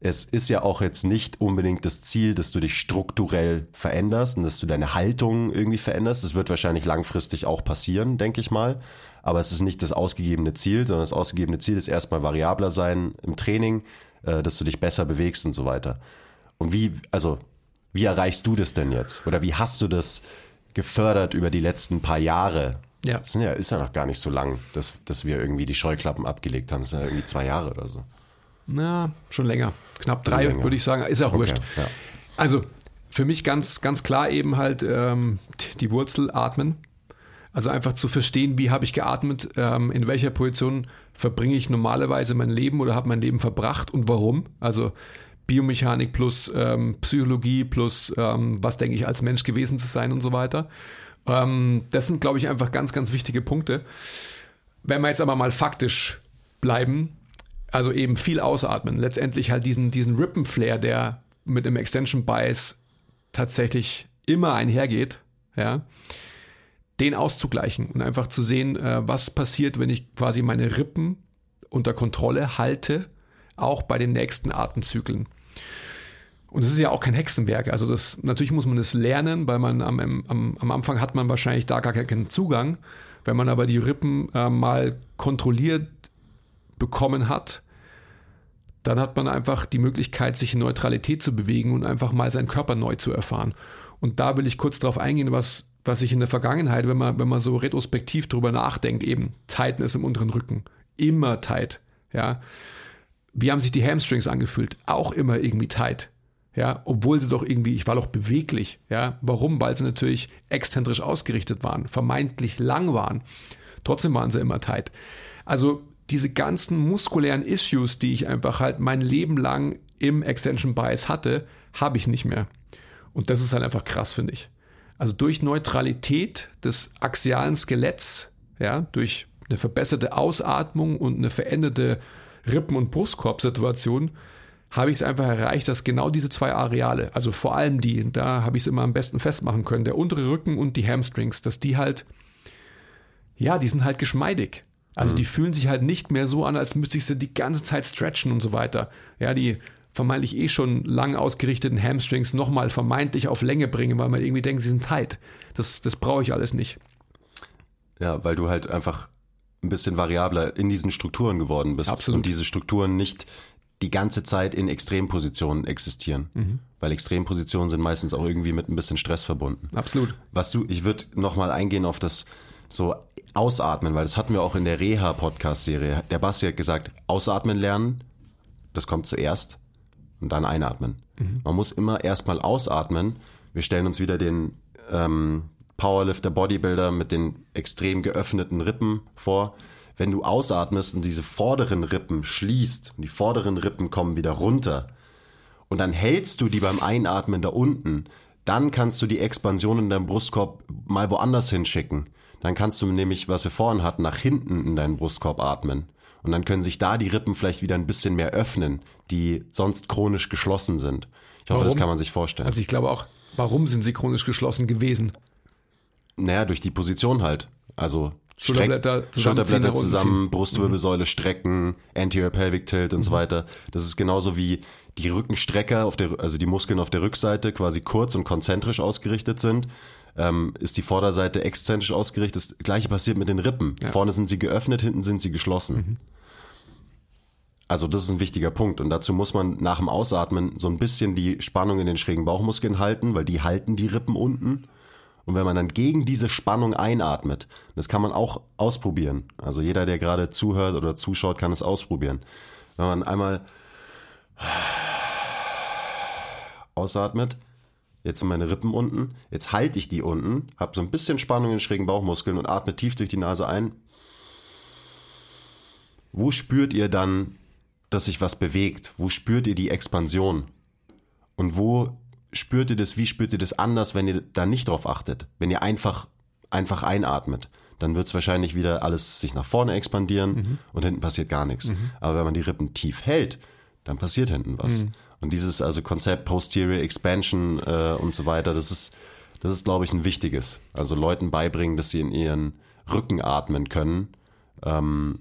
es ist ja auch jetzt nicht unbedingt das Ziel, dass du dich strukturell veränderst und dass du deine Haltung irgendwie veränderst. Das wird wahrscheinlich langfristig auch passieren, denke ich mal. Aber es ist nicht das ausgegebene Ziel, sondern das ausgegebene Ziel ist erstmal variabler sein im Training, äh, dass du dich besser bewegst und so weiter. Und wie, also, wie erreichst du das denn jetzt? Oder wie hast du das gefördert über die letzten paar Jahre? Ja. Das ja, ist ja noch gar nicht so lang, dass, dass wir irgendwie die Scheuklappen abgelegt haben. Das sind ja irgendwie zwei Jahre oder so. Na, schon länger. Knapp drei, würde ich sagen. Ist ja auch okay, wurscht. Ja. Also, für mich ganz, ganz klar eben halt ähm, die Wurzel atmen. Also einfach zu verstehen, wie habe ich geatmet, ähm, in welcher Position verbringe ich normalerweise mein Leben oder habe mein Leben verbracht und warum. Also Biomechanik plus ähm, Psychologie plus ähm, was denke ich als Mensch gewesen zu sein und so weiter. Ähm, das sind, glaube ich, einfach ganz, ganz wichtige Punkte. Wenn wir jetzt aber mal faktisch bleiben, also eben viel ausatmen. Letztendlich halt diesen, diesen Rippenflare, der mit dem Extension Bias tatsächlich immer einhergeht, ja, den auszugleichen und einfach zu sehen, äh, was passiert, wenn ich quasi meine Rippen unter Kontrolle halte, auch bei den nächsten Atemzyklen. Und es ist ja auch kein Hexenwerk. Also das, natürlich muss man es lernen, weil man am, am, am Anfang hat man wahrscheinlich da gar keinen Zugang. Wenn man aber die Rippen äh, mal kontrolliert bekommen hat, dann hat man einfach die Möglichkeit, sich in Neutralität zu bewegen und einfach mal seinen Körper neu zu erfahren. Und da will ich kurz darauf eingehen, was, was ich in der Vergangenheit, wenn man, wenn man so retrospektiv drüber nachdenkt, eben Tightness im unteren Rücken, immer tight, ja. Wie haben sich die Hamstrings angefühlt? Auch immer irgendwie tight. Ja, obwohl sie doch irgendwie, ich war doch beweglich. Ja, warum? Weil sie natürlich exzentrisch ausgerichtet waren, vermeintlich lang waren. Trotzdem waren sie immer tight. Also diese ganzen muskulären Issues, die ich einfach halt mein Leben lang im Extension Bias hatte, habe ich nicht mehr. Und das ist halt einfach krass, finde ich. Also durch Neutralität des axialen Skeletts, ja, durch eine verbesserte Ausatmung und eine veränderte Rippen- und Brustkorbsituation, habe ich es einfach erreicht, dass genau diese zwei Areale, also vor allem die, da habe ich es immer am besten festmachen können, der untere Rücken und die Hamstrings, dass die halt, ja, die sind halt geschmeidig. Also mhm. die fühlen sich halt nicht mehr so an, als müsste ich sie die ganze Zeit stretchen und so weiter. Ja, die vermeintlich eh schon lang ausgerichteten Hamstrings nochmal vermeintlich auf Länge bringen, weil man irgendwie denkt, sie sind tight. Das, das brauche ich alles nicht. Ja, weil du halt einfach ein bisschen variabler in diesen Strukturen geworden bist. Absolut. Und diese Strukturen nicht die ganze Zeit in Extrempositionen existieren. Mhm. Weil Extrempositionen sind meistens auch irgendwie mit ein bisschen Stress verbunden. Absolut. Was du, ich würde nochmal eingehen auf das so ausatmen, weil das hatten wir auch in der Reha-Podcast-Serie. Der Basti hat gesagt, ausatmen lernen, das kommt zuerst und dann einatmen. Man muss immer erstmal ausatmen. Wir stellen uns wieder den ähm, Powerlifter, Bodybuilder mit den extrem geöffneten Rippen vor. Wenn du ausatmest und diese vorderen Rippen schließt und die vorderen Rippen kommen wieder runter und dann hältst du die beim Einatmen da unten, dann kannst du die Expansion in deinem Brustkorb mal woanders hinschicken. Dann kannst du nämlich, was wir vorhin hatten, nach hinten in deinen Brustkorb atmen. Und dann können sich da die Rippen vielleicht wieder ein bisschen mehr öffnen, die sonst chronisch geschlossen sind. Ich hoffe, das Warum? kann man sich vorstellen. Also ich glaube auch, warum sind sie chronisch geschlossen gewesen? Naja, durch die Position halt. Also Schulterblätter zusammenziehen, Schulterblätter zusammen, Brustwirbelsäule strecken, Anterior Pelvic Tilt und so weiter. Das ist genauso wie die Rückenstrecker, auf der, also die Muskeln auf der Rückseite quasi kurz und konzentrisch ausgerichtet sind. Ähm, ist die Vorderseite exzentrisch ausgerichtet. Das gleiche passiert mit den Rippen. Vorne sind sie geöffnet, hinten sind sie geschlossen. Also das ist ein wichtiger Punkt und dazu muss man nach dem Ausatmen so ein bisschen die Spannung in den schrägen Bauchmuskeln halten, weil die halten die Rippen unten. Und wenn man dann gegen diese Spannung einatmet, das kann man auch ausprobieren. Also jeder, der gerade zuhört oder zuschaut, kann es ausprobieren. Wenn man einmal ausatmet, jetzt sind meine Rippen unten, jetzt halte ich die unten, habe so ein bisschen Spannung in den schrägen Bauchmuskeln und atme tief durch die Nase ein. Wo spürt ihr dann, dass sich was bewegt? Wo spürt ihr die Expansion? Und wo spürt ihr das, wie spürt ihr das anders, wenn ihr da nicht drauf achtet? Wenn ihr einfach, einfach einatmet, dann wird es wahrscheinlich wieder alles sich nach vorne expandieren und hinten passiert gar nichts. Aber wenn man die Rippen tief hält, dann passiert hinten was. Und dieses also Konzept Posterior Expansion äh, und so weiter, das ist, das ist, glaube ich, ein wichtiges. Also Leuten beibringen, dass sie in ihren Rücken atmen können. Ähm,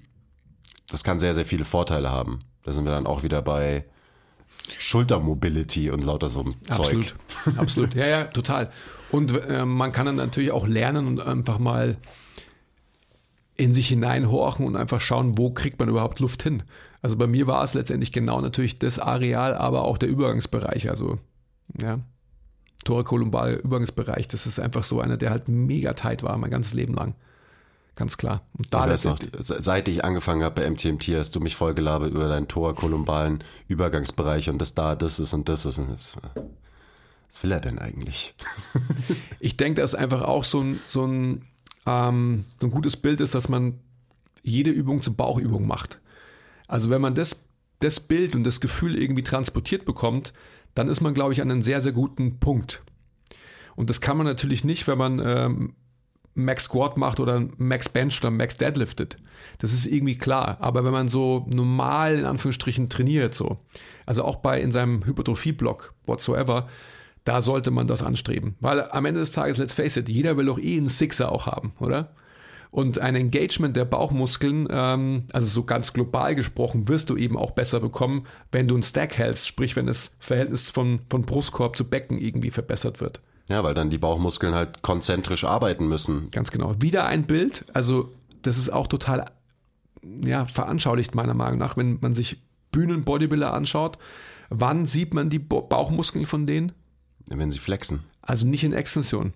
das kann sehr, sehr viele Vorteile haben. Da sind wir dann auch wieder bei Schultermobility und lauter so Absolut. Zeug. Absolut. Ja, ja, total. Und äh, man kann dann natürlich auch lernen und einfach mal in sich hineinhorchen und einfach schauen, wo kriegt man überhaupt Luft hin. Also bei mir war es letztendlich genau natürlich das Areal, aber auch der Übergangsbereich. Also, ja, thorakolumbaler Übergangsbereich. Das ist einfach so einer, der halt mega tight war, mein ganzes Leben lang. Ganz klar. Und da Ich noch, seit ich angefangen habe bei MTMT, hast du mich vollgelabert über deinen thorakolumbalen Übergangsbereich und das da, das ist und das ist. Und das, was will er denn eigentlich? Ich denke, dass einfach auch so ein, so, ein, ähm, so ein gutes Bild ist, dass man jede Übung zur Bauchübung macht. Also wenn man das, das Bild und das Gefühl irgendwie transportiert bekommt, dann ist man, glaube ich, an einem sehr, sehr guten Punkt. Und das kann man natürlich nicht, wenn man ähm, Max Squat macht oder Max Bench oder Max Deadliftet. Das ist irgendwie klar. Aber wenn man so normal in Anführungsstrichen trainiert, so, also auch bei in seinem Hypertrophie-Block, whatsoever, da sollte man das anstreben. Weil am Ende des Tages, let's face it, jeder will doch eh einen Sixer auch haben, oder? Und ein Engagement der Bauchmuskeln, ähm, also so ganz global gesprochen, wirst du eben auch besser bekommen, wenn du einen Stack hältst, sprich wenn das Verhältnis von, von Brustkorb zu Becken irgendwie verbessert wird. Ja, weil dann die Bauchmuskeln halt konzentrisch arbeiten müssen. Ganz genau. Wieder ein Bild, also das ist auch total ja, veranschaulicht meiner Meinung nach, wenn man sich Bühnen-Bodybuilder anschaut. Wann sieht man die Bauchmuskeln von denen? Wenn sie flexen. Also nicht in Extension.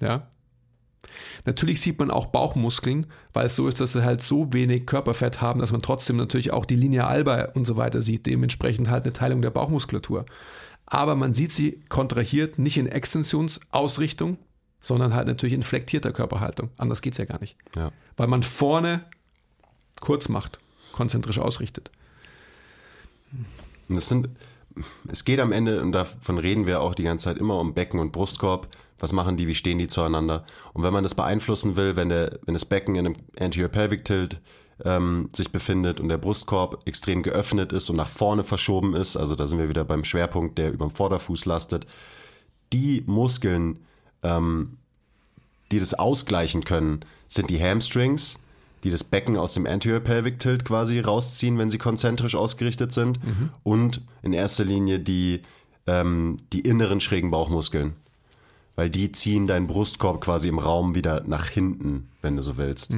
Ja. Natürlich sieht man auch Bauchmuskeln, weil es so ist, dass sie halt so wenig Körperfett haben, dass man trotzdem natürlich auch die Linie alba und so weiter sieht, dementsprechend halt eine Teilung der Bauchmuskulatur. Aber man sieht sie kontrahiert nicht in Extensionsausrichtung, sondern halt natürlich in flektierter Körperhaltung. Anders geht's ja gar nicht. Ja. Weil man vorne kurz macht, konzentrisch ausrichtet. Und es sind, es geht am Ende, und davon reden wir auch die ganze Zeit immer um Becken und Brustkorb. Was machen die, wie stehen die zueinander? Und wenn man das beeinflussen will, wenn, der, wenn das Becken in einem Anterior Pelvic Tilt ähm, sich befindet und der Brustkorb extrem geöffnet ist und nach vorne verschoben ist, also da sind wir wieder beim Schwerpunkt, der über dem Vorderfuß lastet, die Muskeln, ähm, die das ausgleichen können, sind die Hamstrings, die das Becken aus dem Anterior Pelvic Tilt quasi rausziehen, wenn sie konzentrisch ausgerichtet sind. Und in erster Linie die, ähm, die inneren schrägen Bauchmuskeln. Weil die ziehen deinen Brustkorb quasi im Raum wieder nach hinten, wenn du so willst.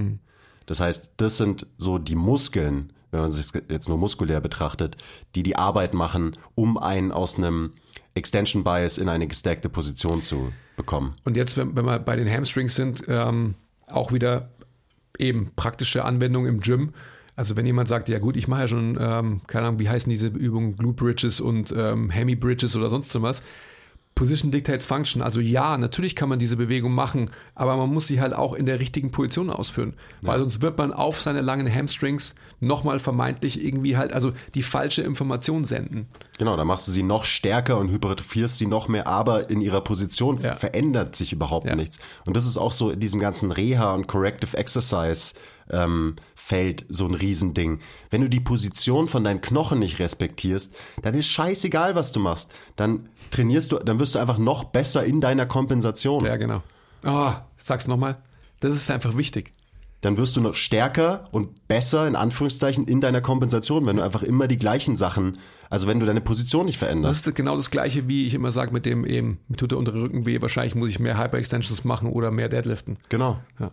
Das heißt, das sind so die Muskeln, wenn man sich jetzt nur muskulär betrachtet, die die Arbeit machen, um einen aus einem Extension Bias in eine gestackte Position zu bekommen. Und jetzt, wenn, wenn wir bei den Hamstrings sind, ähm, auch wieder eben praktische Anwendung im Gym. Also wenn jemand sagt, ja gut, ich mache ja schon, ähm, keine Ahnung, wie heißen diese Übungen, Glute Bridges und ähm, Hemi Bridges oder sonst was, Position dictates Function. Also ja, natürlich kann man diese Bewegung machen, aber man muss sie halt auch in der richtigen Position ausführen. Weil sonst wird man auf seine langen Hamstrings nochmal vermeintlich irgendwie halt, also die falsche Information senden. Genau, da machst du sie noch stärker und hypertrophierst sie noch mehr, aber in ihrer Position Ja. verändert sich überhaupt Ja. nichts. Und das ist auch so in diesem ganzen Reha und Corrective Exercise ähm, Feld so ein Riesending. Wenn du die Position von deinen Knochen nicht respektierst, dann ist scheißegal, was du machst. Dann trainierst du, dann wirst du einfach noch besser in deiner Kompensation. Ja, genau. Oh, sag's nochmal. Das ist einfach wichtig. dann wirst du noch stärker und besser in Anführungszeichen in deiner Kompensation, wenn du einfach immer die gleichen Sachen, also wenn du deine Position nicht Das veränderst. ist genau das Gleiche, wie ich immer sage mit dem eben, mir tut der untere Rücken weh, wahrscheinlich muss ich mehr Hyper-Extensions machen oder mehr Deadliften. Genau. Ja.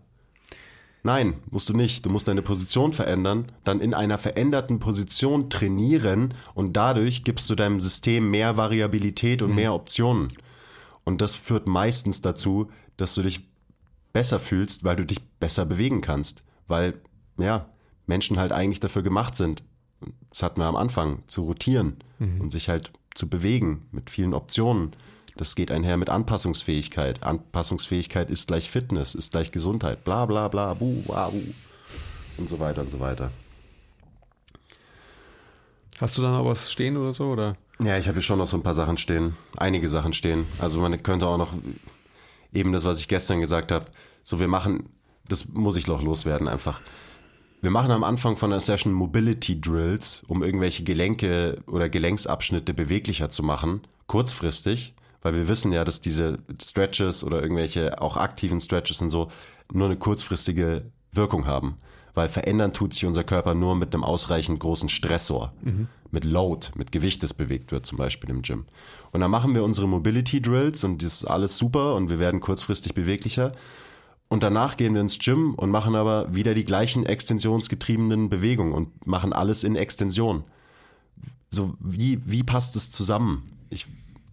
Nein, musst du nicht. Du musst deine Position verändern, dann in einer veränderten Position trainieren und dadurch gibst du deinem System mehr Variabilität und mehr Optionen. Und das führt meistens dazu, dass du dich besser fühlst, weil du dich besser bewegen kannst. Weil, ja, Menschen halt eigentlich dafür gemacht sind. Das hatten wir am Anfang, zu rotieren und sich halt zu bewegen mit vielen Optionen. Das geht einher mit Anpassungsfähigkeit. Anpassungsfähigkeit ist gleich Fitness, ist gleich Gesundheit, bla bla bla, bu, wa, bu. Und so weiter und so weiter. Hast du da noch was stehen oder so? Oder? Ja, ich habe hier schon noch so ein paar Sachen stehen. Einige Sachen stehen. Also man könnte auch noch eben das, was ich gestern gesagt habe. So, wir machen, das muss ich noch loswerden einfach. Wir machen am Anfang von der Session Mobility Drills, um irgendwelche Gelenke oder Gelenksabschnitte beweglicher zu machen, kurzfristig, weil wir wissen ja, dass diese Stretches oder irgendwelche auch aktiven Stretches und so nur eine kurzfristige Wirkung haben. Weil verändern tut sich unser Körper nur mit einem ausreichend großen Stressor, mit Load, mit Gewicht, das bewegt wird, zum Beispiel im Gym. Und dann machen wir unsere Mobility Drills und das ist alles super und wir werden kurzfristig beweglicher. Und danach gehen wir ins Gym und machen aber wieder die gleichen extensionsgetriebenen Bewegungen und machen alles in Extension. So, wie, wie passt es zusammen? Ich,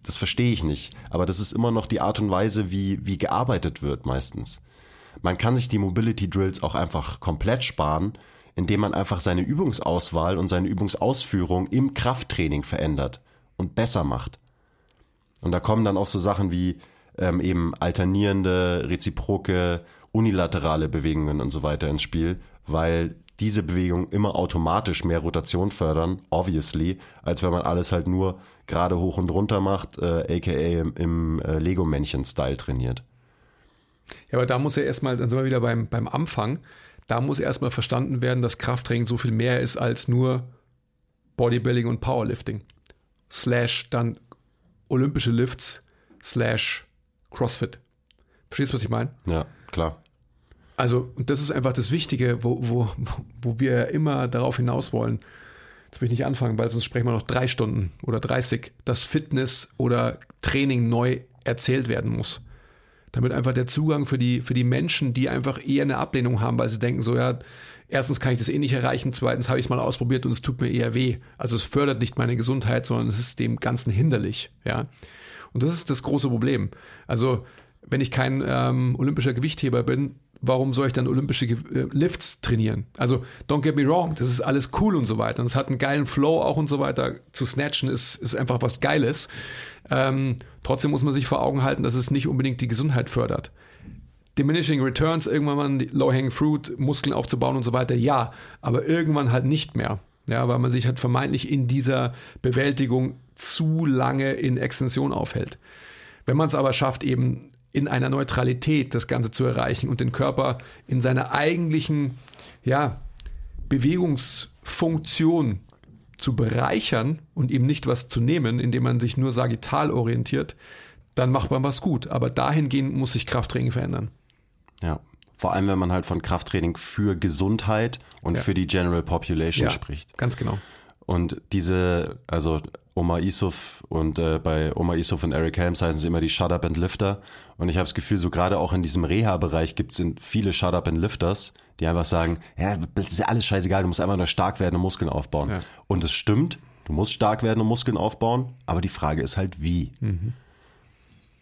das verstehe ich nicht. Aber das ist immer noch die Art und Weise, wie, wie gearbeitet wird meistens. Man kann sich die Mobility Drills auch einfach komplett sparen, indem man einfach seine Übungsauswahl und seine Übungsausführung im Krafttraining verändert und besser macht. Und da kommen dann auch so Sachen wie ähm, eben alternierende, reziproke, unilaterale Bewegungen und so weiter ins Spiel, weil diese Bewegungen immer automatisch mehr Rotation fördern, obviously, als wenn man alles halt nur gerade hoch und runter macht, äh, aka im, im äh, Lego-Männchen-Style trainiert. Ja, aber da muss ja erstmal, dann sind wir wieder beim, beim Anfang, da muss erstmal verstanden werden, dass Krafttraining so viel mehr ist als nur Bodybuilding und Powerlifting. Slash dann olympische Lifts, slash CrossFit. Verstehst du, was ich meine? Ja, klar. Also, und das ist einfach das Wichtige, wo, wo, wo wir immer darauf hinaus wollen. Jetzt will ich nicht anfangen, weil sonst sprechen wir noch drei Stunden oder 30, dass Fitness oder Training neu erzählt werden muss. Damit einfach der Zugang für die, für die Menschen, die einfach eher eine Ablehnung haben, weil sie denken, so ja, erstens kann ich das eh nicht erreichen, zweitens habe ich es mal ausprobiert und es tut mir eher weh. Also es fördert nicht meine Gesundheit, sondern es ist dem Ganzen hinderlich, ja. Und das ist das große Problem. Also, wenn ich kein ähm, olympischer Gewichtheber bin, warum soll ich dann olympische äh, Lifts trainieren? Also, don't get me wrong, das ist alles cool und so weiter. Und es hat einen geilen Flow auch und so weiter. Zu snatchen ist, ist einfach was Geiles. Ähm, trotzdem muss man sich vor Augen halten, dass es nicht unbedingt die Gesundheit fördert. Diminishing Returns, irgendwann mal Low-Hanging Fruit, Muskeln aufzubauen und so weiter, ja, aber irgendwann halt nicht mehr. Ja, weil man sich halt vermeintlich in dieser Bewältigung zu lange in Extension aufhält. Wenn man es aber schafft, eben in einer Neutralität das Ganze zu erreichen und den Körper in seiner eigentlichen ja, Bewegungsfunktion zu bereichern und ihm nicht was zu nehmen, indem man sich nur sagittal orientiert, dann macht man was gut. Aber dahingehend muss sich Krafttraining verändern. Ja. Vor allem, wenn man halt von Krafttraining für Gesundheit und Ja. für die General Population Ja, spricht. ganz genau. Und diese, also Oma Isuf und äh, bei Oma Isuf und Eric Helms heißen sie immer die Shut Up and Lifter. Und ich habe das Gefühl, so gerade auch in diesem Reha-Bereich gibt es viele Shut Up and Lifters, die einfach sagen, ja, das ist ja alles scheißegal, du musst einfach nur stark werden und Muskeln aufbauen. Ja. Und es stimmt, du musst stark werden und Muskeln aufbauen, aber die Frage ist halt wie.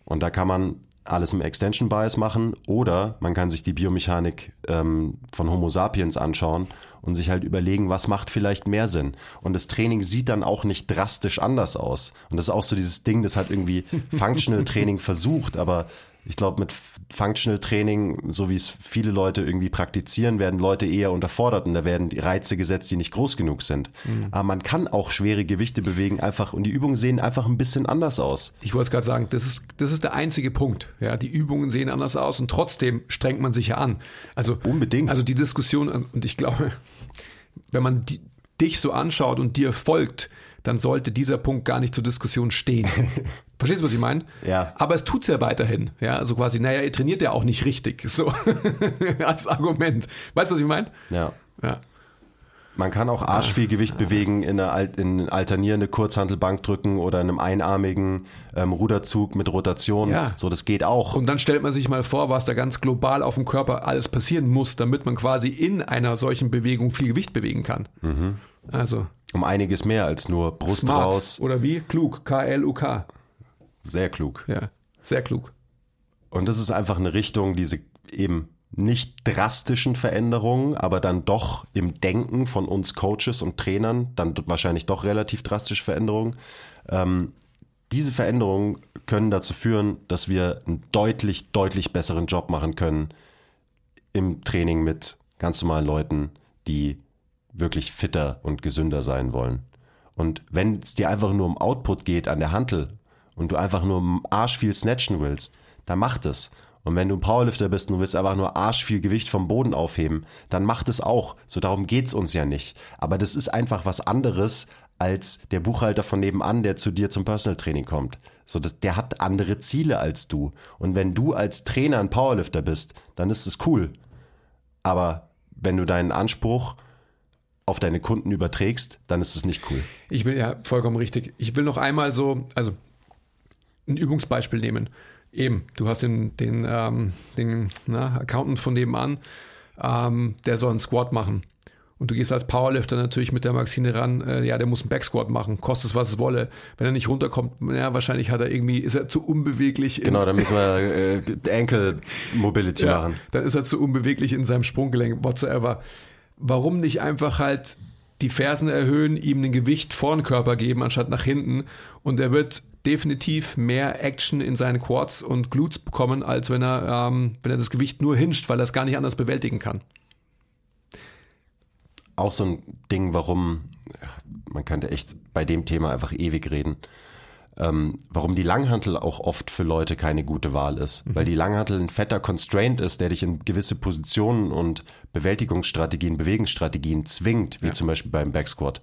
Und da kann man alles im Extension Bias machen oder man kann sich die Biomechanik ähm, von Homo sapiens anschauen und sich halt überlegen, was macht vielleicht mehr Sinn. Und das Training sieht dann auch nicht drastisch anders aus. Und das ist auch so dieses Ding, das hat irgendwie Functional Training versucht, aber ich glaube, mit Functional Training, so wie es viele Leute irgendwie praktizieren, werden Leute eher unterfordert und da werden die Reize gesetzt, die nicht groß genug sind. Mhm. Aber man kann auch schwere Gewichte bewegen einfach und die Übungen sehen einfach ein bisschen anders aus. Ich wollte es gerade sagen, das ist, das ist der einzige Punkt. Ja, die Übungen sehen anders aus und trotzdem strengt man sich ja an. Also unbedingt. Also die Diskussion und ich glaube, wenn man die, dich so anschaut und dir folgt, dann sollte dieser Punkt gar nicht zur Diskussion stehen. Verstehst du, was ich meine? Ja. Aber es tut's ja weiterhin. Ja, also quasi, naja, ihr trainiert ja auch nicht richtig. So, als Argument. Weißt du, was ich meine? Ja. Ja. Man kann auch arschviel Gewicht bewegen in eine, in alternierende Kurzhantelbank drücken oder in einem einarmigen ähm, Ruderzug mit Rotation. Ja. So, das geht auch. Und dann stellt man sich mal vor, was da ganz global auf dem Körper alles passieren muss, damit man quasi in einer solchen Bewegung viel Gewicht bewegen kann. Mhm. Also. Um einiges mehr als nur Brust Smart. raus. Oder wie? Klug. K-L-U-K. Sehr klug. Ja, sehr klug. Und das ist einfach eine Richtung, diese eben nicht drastischen Veränderungen, aber dann doch im Denken von uns Coaches und Trainern, dann wahrscheinlich doch relativ drastische Veränderungen. Ähm, diese Veränderungen können dazu führen, dass wir einen deutlich, deutlich besseren Job machen können im Training mit ganz normalen Leuten, die wirklich fitter und gesünder sein wollen. Und wenn es dir einfach nur um Output geht an der Hantel und du einfach nur Arsch viel snatchen willst, dann mach das. Und wenn du ein Powerlifter bist und du willst einfach nur arsch viel Gewicht vom Boden aufheben, dann mach das auch. So darum geht's uns ja nicht. Aber das ist einfach was anderes als der Buchhalter von nebenan, der zu dir zum Personal Training kommt. So, das, der hat andere Ziele als du. Und wenn du als Trainer ein Powerlifter bist, dann ist es cool. Aber wenn du deinen Anspruch auf deine Kunden überträgst, dann ist es nicht cool. Ich will ja vollkommen richtig. Ich will noch einmal so, also ein Übungsbeispiel nehmen. Eben, du hast den, den, ähm, den na, Accountant von nebenan, ähm, der soll einen Squat machen. Und du gehst als Powerlifter natürlich mit der Maxine ran, äh, ja, der muss einen Backsquat machen, kostet es, was es wolle. Wenn er nicht runterkommt, ja, wahrscheinlich hat er irgendwie, ist er zu unbeweglich. Genau, dann müssen wir äh, Ankle Mobility ja, machen. Dann ist er zu unbeweglich in seinem Sprunggelenk, whatsoever. Warum nicht einfach halt die Fersen erhöhen, ihm ein Gewicht vor den Körper geben, anstatt nach hinten. Und er wird definitiv mehr Action in seine Quads und Glutes bekommen, als wenn er, ähm, wenn er das Gewicht nur hinscht, weil er es gar nicht anders bewältigen kann. Auch so ein Ding, warum, man könnte echt bei dem Thema einfach ewig reden ähm, warum die Langhantel auch oft für Leute keine gute Wahl ist. Mhm. Weil die Langhantel ein fetter Constraint ist, der dich in gewisse Positionen und Bewältigungsstrategien, Bewegungsstrategien zwingt, wie ja. zum Beispiel beim Backsquat.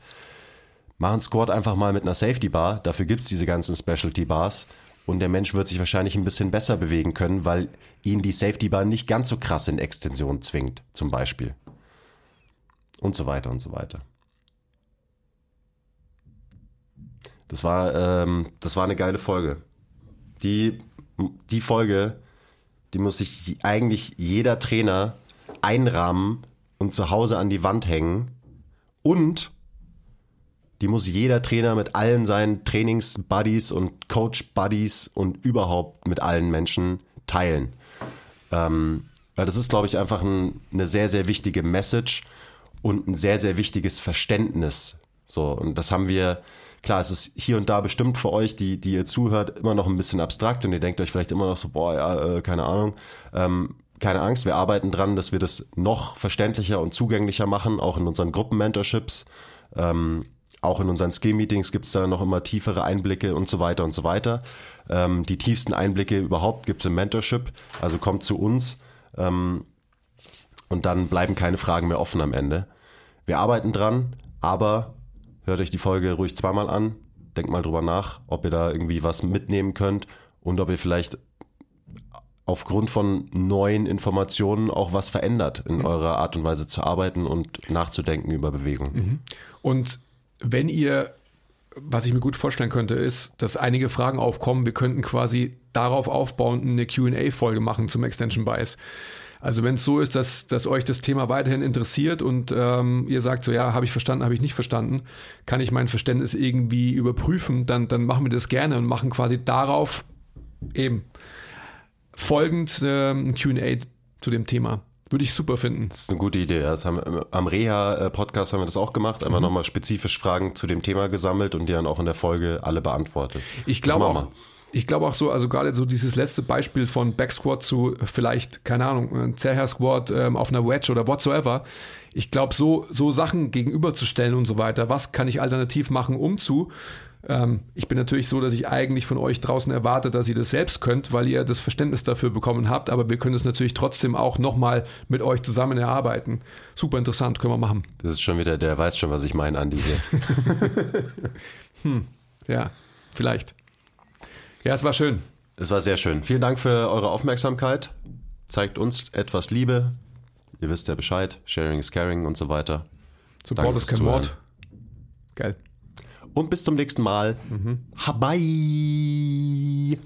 Mach einen Squat einfach mal mit einer Safety Bar, dafür gibt's diese ganzen Specialty Bars. Und der Mensch wird sich wahrscheinlich ein bisschen besser bewegen können, weil ihn die Safety Bar nicht ganz so krass in Extension zwingt, zum Beispiel. Und so weiter und so weiter. Das war, ähm, das war eine geile Folge. Die, die Folge, die muss sich eigentlich jeder Trainer einrahmen und zu Hause an die Wand hängen. Und die muss jeder Trainer mit allen seinen Trainings-Buddies und Coach-Buddies und überhaupt mit allen Menschen teilen. Ähm, weil das ist, glaube ich, einfach ein, eine sehr, sehr wichtige Message und ein sehr, sehr wichtiges Verständnis. So, und das haben wir Klar, es ist hier und da bestimmt für euch, die, die ihr zuhört, immer noch ein bisschen abstrakt und ihr denkt euch vielleicht immer noch so, boah, ja, äh, keine Ahnung. Ähm, keine Angst, wir arbeiten dran, dass wir das noch verständlicher und zugänglicher machen, auch in unseren Gruppen-Mentorships. Ähm, auch in unseren Skill-Meetings gibt es da noch immer tiefere Einblicke und so weiter und so weiter. Ähm, die tiefsten Einblicke überhaupt gibt es im Mentorship. Also kommt zu uns ähm, und dann bleiben keine Fragen mehr offen am Ende. Wir arbeiten dran, aber Hört euch die Folge ruhig zweimal an. Denkt mal drüber nach, ob ihr da irgendwie was mitnehmen könnt und ob ihr vielleicht aufgrund von neuen Informationen auch was verändert in mhm. eurer Art und Weise zu arbeiten und nachzudenken über Bewegung. Mhm. Und wenn ihr, was ich mir gut vorstellen könnte, ist, dass einige Fragen aufkommen, wir könnten quasi darauf aufbauend eine QA-Folge machen zum Extension Bias. Also wenn es so ist, dass, dass euch das Thema weiterhin interessiert und ähm, ihr sagt so, ja, habe ich verstanden, habe ich nicht verstanden, kann ich mein Verständnis irgendwie überprüfen, dann, dann machen wir das gerne und machen quasi darauf eben folgend ähm, ein QA zu dem Thema. Würde ich super finden. Das ist eine gute Idee. Das haben, am Reha-Podcast haben wir das auch gemacht. Einfach mhm. nochmal spezifisch Fragen zu dem Thema gesammelt und die dann auch in der Folge alle beantwortet. Ich glaube auch, ich glaube auch so, also gerade so dieses letzte Beispiel von Backsquat zu vielleicht, keine Ahnung, Zerher Squat ähm, auf einer Wedge oder whatsoever. Ich glaube, so, so Sachen gegenüberzustellen und so weiter, was kann ich alternativ machen, um zu, ähm, ich bin natürlich so, dass ich eigentlich von euch draußen erwarte, dass ihr das selbst könnt, weil ihr das Verständnis dafür bekommen habt, aber wir können es natürlich trotzdem auch nochmal mit euch zusammen erarbeiten. Super interessant, können wir machen. Das ist schon wieder, der weiß schon, was ich meine, Andi hier. hm, ja, vielleicht. Ja, es war schön. Es war sehr schön. Vielen Dank für eure Aufmerksamkeit. Zeigt uns etwas Liebe. Ihr wisst ja Bescheid. Sharing is caring und so weiter. Support ist kein Wort. Geil und bis zum nächsten Mal. Mhm. Bye.